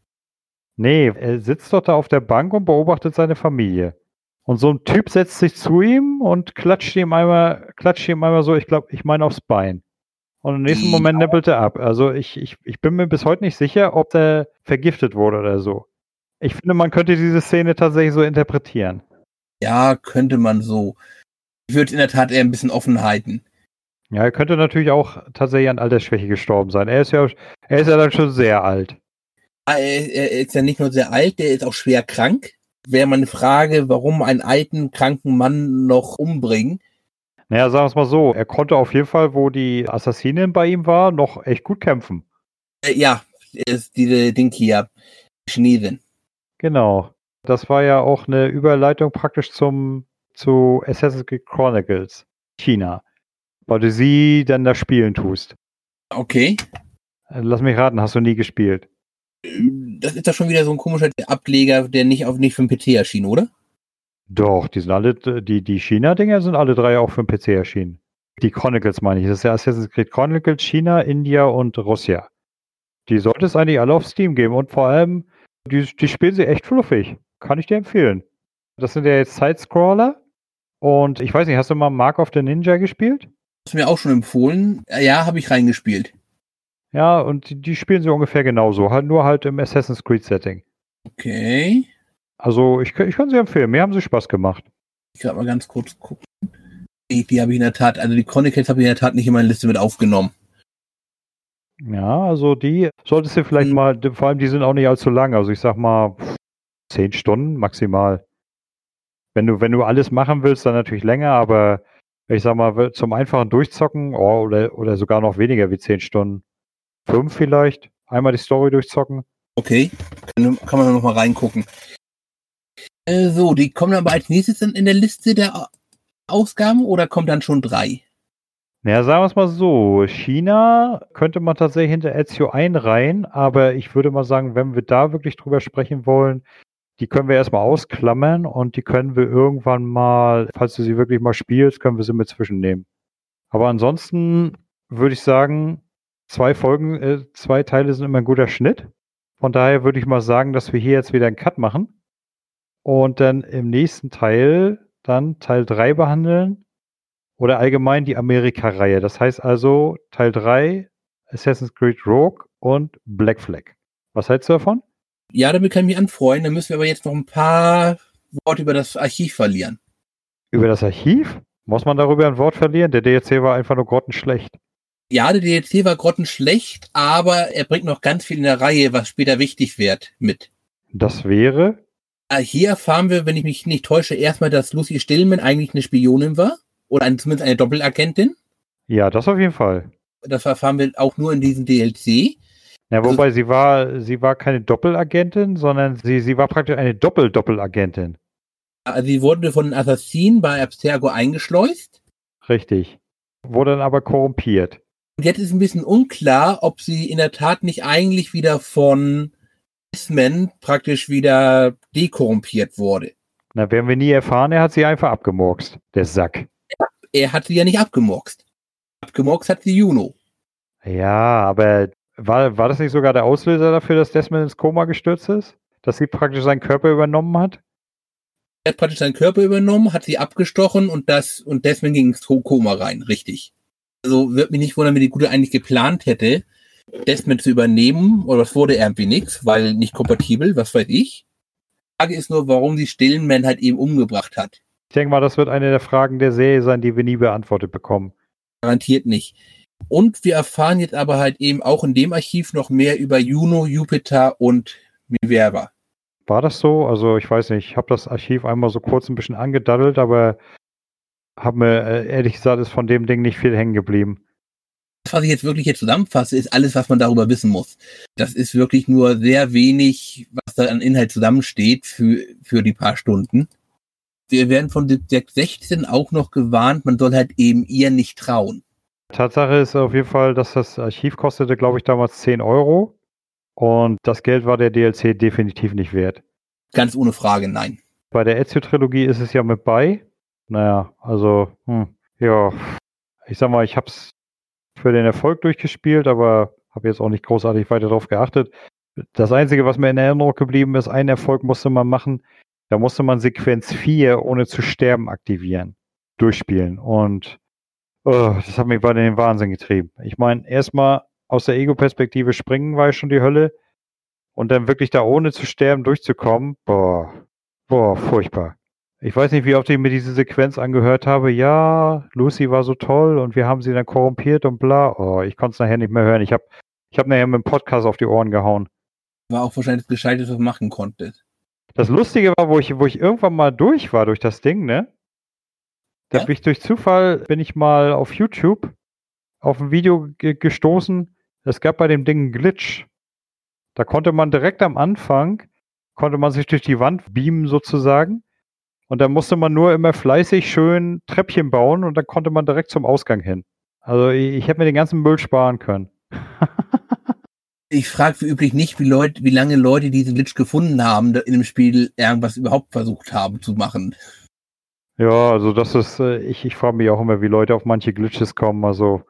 Nee, er sitzt doch da auf der Bank und beobachtet seine Familie. Und so ein Typ setzt sich zu ihm und klatscht ihm einmal, klatscht ihm einmal so, ich glaube, ich meine aufs Bein. Und im nächsten Moment nippelt er ab. Also ich, ich, ich bin mir bis heute nicht sicher, ob der vergiftet wurde oder so. Ich finde, man könnte diese Szene tatsächlich so interpretieren. Ja, könnte man so. Ich würde in der Tat eher ein bisschen offen halten. Ja, er könnte natürlich auch tatsächlich an Altersschwäche gestorben sein. Er ist ja, er ist ja dann schon sehr alt. Ah, er, ist ja nicht nur sehr alt, der ist auch schwer krank. Wäre meine Frage, warum einen alten, kranken Mann noch umbringen? Naja, sagen wir es mal so, er konnte auf jeden Fall, wo die Assassinin bei ihm war, noch echt gut kämpfen. Äh, ja, ist diese Ding hier, Chinesin. Genau. Das war ja auch eine Überleitung praktisch zum zu Assassin's Creed Chronicles China, weil du sie dann da spielen tust. Okay. Äh, lass mich raten, hast du nie gespielt? Das ist doch schon wieder so ein komischer Ableger, der nicht auf nicht für den PC erschien, oder? Doch, die sind alle, die, die China-Dinger sind alle drei auch für den PC erschienen. Die Chronicles meine ich. Das ist ja Assassin's Creed Chronicles, China, India und Russia. Die sollte es eigentlich alle auf Steam geben und vor allem, die, die spielen sie echt fluffig. Kann ich dir empfehlen. Das sind ja jetzt Sidescroller. Und ich weiß nicht, hast du mal Mark of the Ninja gespielt? Hast du mir auch schon empfohlen. Ja, habe ich reingespielt. Ja, und die, die spielen sie ungefähr genauso, halt nur halt im Assassin's Creed Setting. Okay. Also ich, ich kann sie empfehlen, mir haben sie Spaß gemacht. Ich kann mal ganz kurz gucken. Die, die habe ich in der Tat, also die Chronicles habe ich in der Tat nicht in meine Liste mit aufgenommen. Ja, also die solltest du vielleicht hm. mal, vor allem die sind auch nicht allzu lang, also ich sag mal zehn Stunden maximal. Wenn du, wenn du alles machen willst, dann natürlich länger, aber ich sag mal, zum einfachen Durchzocken oh, oder, oder sogar noch weniger wie zehn Stunden. Fünf vielleicht. Einmal die Story durchzocken. Okay, kann, kann man noch mal reingucken. Äh, so, die kommen aber als nächstes in, in der Liste der Ausgaben oder kommt dann schon drei? Naja, sagen wir es mal so. China könnte man tatsächlich hinter Ezio einreihen, aber ich würde mal sagen, wenn wir da wirklich drüber sprechen wollen, die können wir erstmal ausklammern und die können wir irgendwann mal, falls du sie wirklich mal spielst, können wir sie mit zwischennehmen. Aber ansonsten würde ich sagen, zwei Folgen, äh, zwei Teile sind immer ein guter Schnitt. Von daher würde ich mal sagen, dass wir hier jetzt wieder einen Cut machen und dann im nächsten Teil dann Teil 3 behandeln oder allgemein die Amerika-Reihe. Das heißt also Teil 3 Assassin's Creed Rogue und Black Flag. Was hältst du davon? Ja, damit kann ich mich anfreuen. Dann müssen wir aber jetzt noch ein paar Worte über das Archiv verlieren. Über das Archiv? Muss man darüber ein Wort verlieren? Der DLC war einfach nur grottenschlecht ja, der DLC war grottenschlecht, aber er bringt noch ganz viel in der Reihe, was später wichtig wird, mit. Das wäre? Ah, hier erfahren wir, wenn ich mich nicht täusche, erstmal, dass Lucy Stillman eigentlich eine Spionin war. Oder eine, zumindest eine Doppelagentin. Ja, das auf jeden Fall. Das erfahren wir auch nur in diesem DLC. Ja, wobei sie war, sie war keine Doppelagentin, sondern sie, sie war praktisch eine Doppel-Doppelagentin. Also sie wurde von Assassinen bei Abstergo eingeschleust. Richtig. Wurde dann aber korrumpiert. Und jetzt ist ein bisschen unklar, ob sie in der Tat nicht eigentlich wieder von Desmond praktisch wieder dekorrumpiert wurde. Na, werden wir nie erfahren, er hat sie einfach abgemurkst, der Sack. Er hat sie ja nicht abgemurkst. Abgemurkst hat sie Juno. Ja, aber war, war das nicht sogar der Auslöser dafür, dass Desmond ins Koma gestürzt ist? Dass sie praktisch seinen Körper übernommen hat? Er hat praktisch seinen Körper übernommen, hat sie abgestochen und das und Desmond ging ins Koma rein, richtig. Also wird mich nicht wundern, wenn die Gute eigentlich geplant hätte, Desmond zu übernehmen, oder das wurde irgendwie nichts, weil nicht kompatibel, was weiß ich. Die Frage ist nur, warum sie Stillenman halt eben umgebracht hat. Ich denke mal, das wird eine der Fragen der Serie sein, die wir nie beantwortet bekommen. Garantiert nicht. Und wir erfahren jetzt aber halt eben auch in dem Archiv noch mehr über Juno, Jupiter und Minerva. War das so? Also ich weiß nicht, ich habe das Archiv einmal so kurz ein bisschen angedaddelt, aber habe mir äh, ehrlich gesagt ist von dem Ding nicht viel hängen geblieben. Das, was ich jetzt wirklich hier zusammenfasse, ist alles, was man darüber wissen muss. Das ist wirklich nur sehr wenig, was da an Inhalt zusammensteht für, für die paar Stunden. Wir werden von Deck 16 auch noch gewarnt, man soll halt eben ihr nicht trauen. Tatsache ist auf jeden Fall, dass das Archiv kostete, glaube ich, damals 10 Euro. Und das Geld war der DLC definitiv nicht wert. Ganz ohne Frage, nein. Bei der Ezio-Trilogie ist es ja mit bei. Naja, also, hm, ja, ich sag mal, ich habe es für den Erfolg durchgespielt, aber habe jetzt auch nicht großartig weiter darauf geachtet. Das Einzige, was mir in Erinnerung geblieben ist, ein Erfolg musste man machen. Da musste man Sequenz 4 ohne zu sterben aktivieren, durchspielen. Und oh, das hat mich bei den Wahnsinn getrieben. Ich meine, erstmal aus der Ego-Perspektive springen war ja schon die Hölle. Und dann wirklich da ohne zu sterben durchzukommen, boah, boah, furchtbar. Ich weiß nicht, wie oft ich mir diese Sequenz angehört habe. Ja, Lucy war so toll und wir haben sie dann korrumpiert und bla. Oh, ich konnte es nachher nicht mehr hören. Ich habe ich hab nachher mit dem Podcast auf die Ohren gehauen. War auch wahrscheinlich das Gescheiterte, was man machen konnte. Das Lustige war, wo ich, wo ich irgendwann mal durch war durch das Ding, ne? Da ja? bin ich durch Zufall, bin ich mal auf YouTube auf ein Video gestoßen. Es gab bei dem Ding einen Glitch. Da konnte man direkt am Anfang, konnte man sich durch die Wand beamen sozusagen. Und dann musste man nur immer fleißig schön Treppchen bauen und dann konnte man direkt zum Ausgang hin. Also ich, ich hätte mir den ganzen Müll sparen können. ich frage wie üblich nicht, wie, Leute, wie lange Leute diesen Glitch gefunden haben, in dem Spiel irgendwas überhaupt versucht haben zu machen. Ja, also das ist, äh, ich, ich frage mich auch immer, wie Leute auf manche Glitches kommen. Also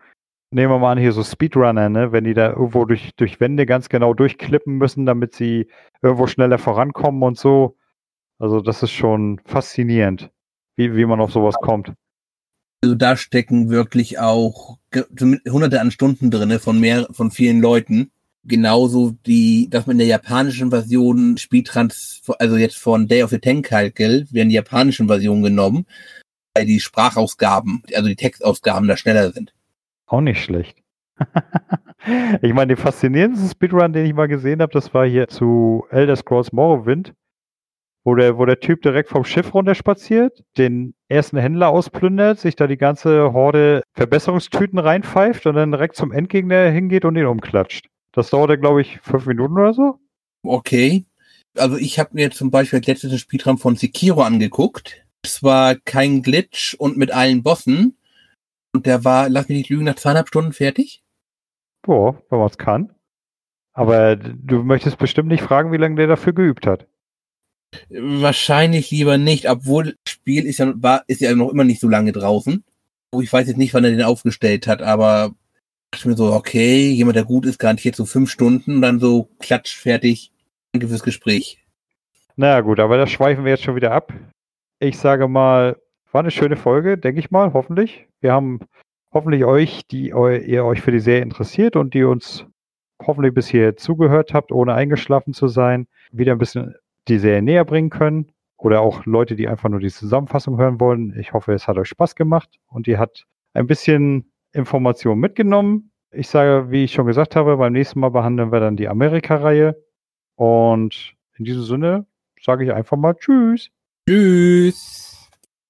nehmen wir mal an, hier so Speedrunner, ne? wenn die da irgendwo durch, durch Wände ganz genau durchklippen müssen, damit sie irgendwo schneller vorankommen und so. Also das ist schon faszinierend, wie, wie man auf sowas kommt. Also da stecken wirklich auch hunderte an Stunden drinne von mehr, von vielen Leuten. Genauso die, dass man in der japanischen Version Speedtrans, also jetzt von Day of the Tenkalkel, werden die japanischen Versionen genommen, weil die Sprachausgaben, also die Textausgaben da schneller sind. Auch nicht schlecht. ich meine, den faszinierendsten Speedrun, den ich mal gesehen habe, das war hier zu Elder Scrolls Morrowind wo der, wo der Typ direkt vom Schiff runterspaziert, den ersten Händler ausplündert, sich da die ganze Horde Verbesserungstüten reinpfeift und dann direkt zum Endgegner hingeht und ihn umklatscht. Das dauerte, glaube ich, fünf Minuten oder so. Okay. Also ich habe mir zum Beispiel das letzte Spielraum von Sekiro angeguckt. Es war kein Glitch und mit allen Bossen. Und der war, lass mich nicht lügen, nach zweieinhalb Stunden fertig. Boah, wenn man es kann. Aber du möchtest bestimmt nicht fragen, wie lange der dafür geübt hat. Wahrscheinlich lieber nicht, obwohl das Spiel ist ja, war, ist ja noch immer nicht so lange draußen. Ich weiß jetzt nicht, wann er den aufgestellt hat, aber ich mir so, okay, jemand, der gut ist, garantiert so fünf Stunden und dann so klatsch, fertig, danke fürs Gespräch. Na gut, aber da schweifen wir jetzt schon wieder ab. Ich sage mal, war eine schöne Folge, denke ich mal, hoffentlich. Wir haben hoffentlich euch, die ihr euch für die Serie interessiert und die uns hoffentlich bis hier zugehört habt, ohne eingeschlafen zu sein, wieder ein bisschen die Serie näher bringen können. Oder auch Leute, die einfach nur die Zusammenfassung hören wollen. Ich hoffe, es hat euch Spaß gemacht und ihr habt ein bisschen Informationen mitgenommen. Ich sage, wie ich schon gesagt habe, beim nächsten Mal behandeln wir dann die Amerika-Reihe. Und in diesem Sinne sage ich einfach mal Tschüss. Tschüss.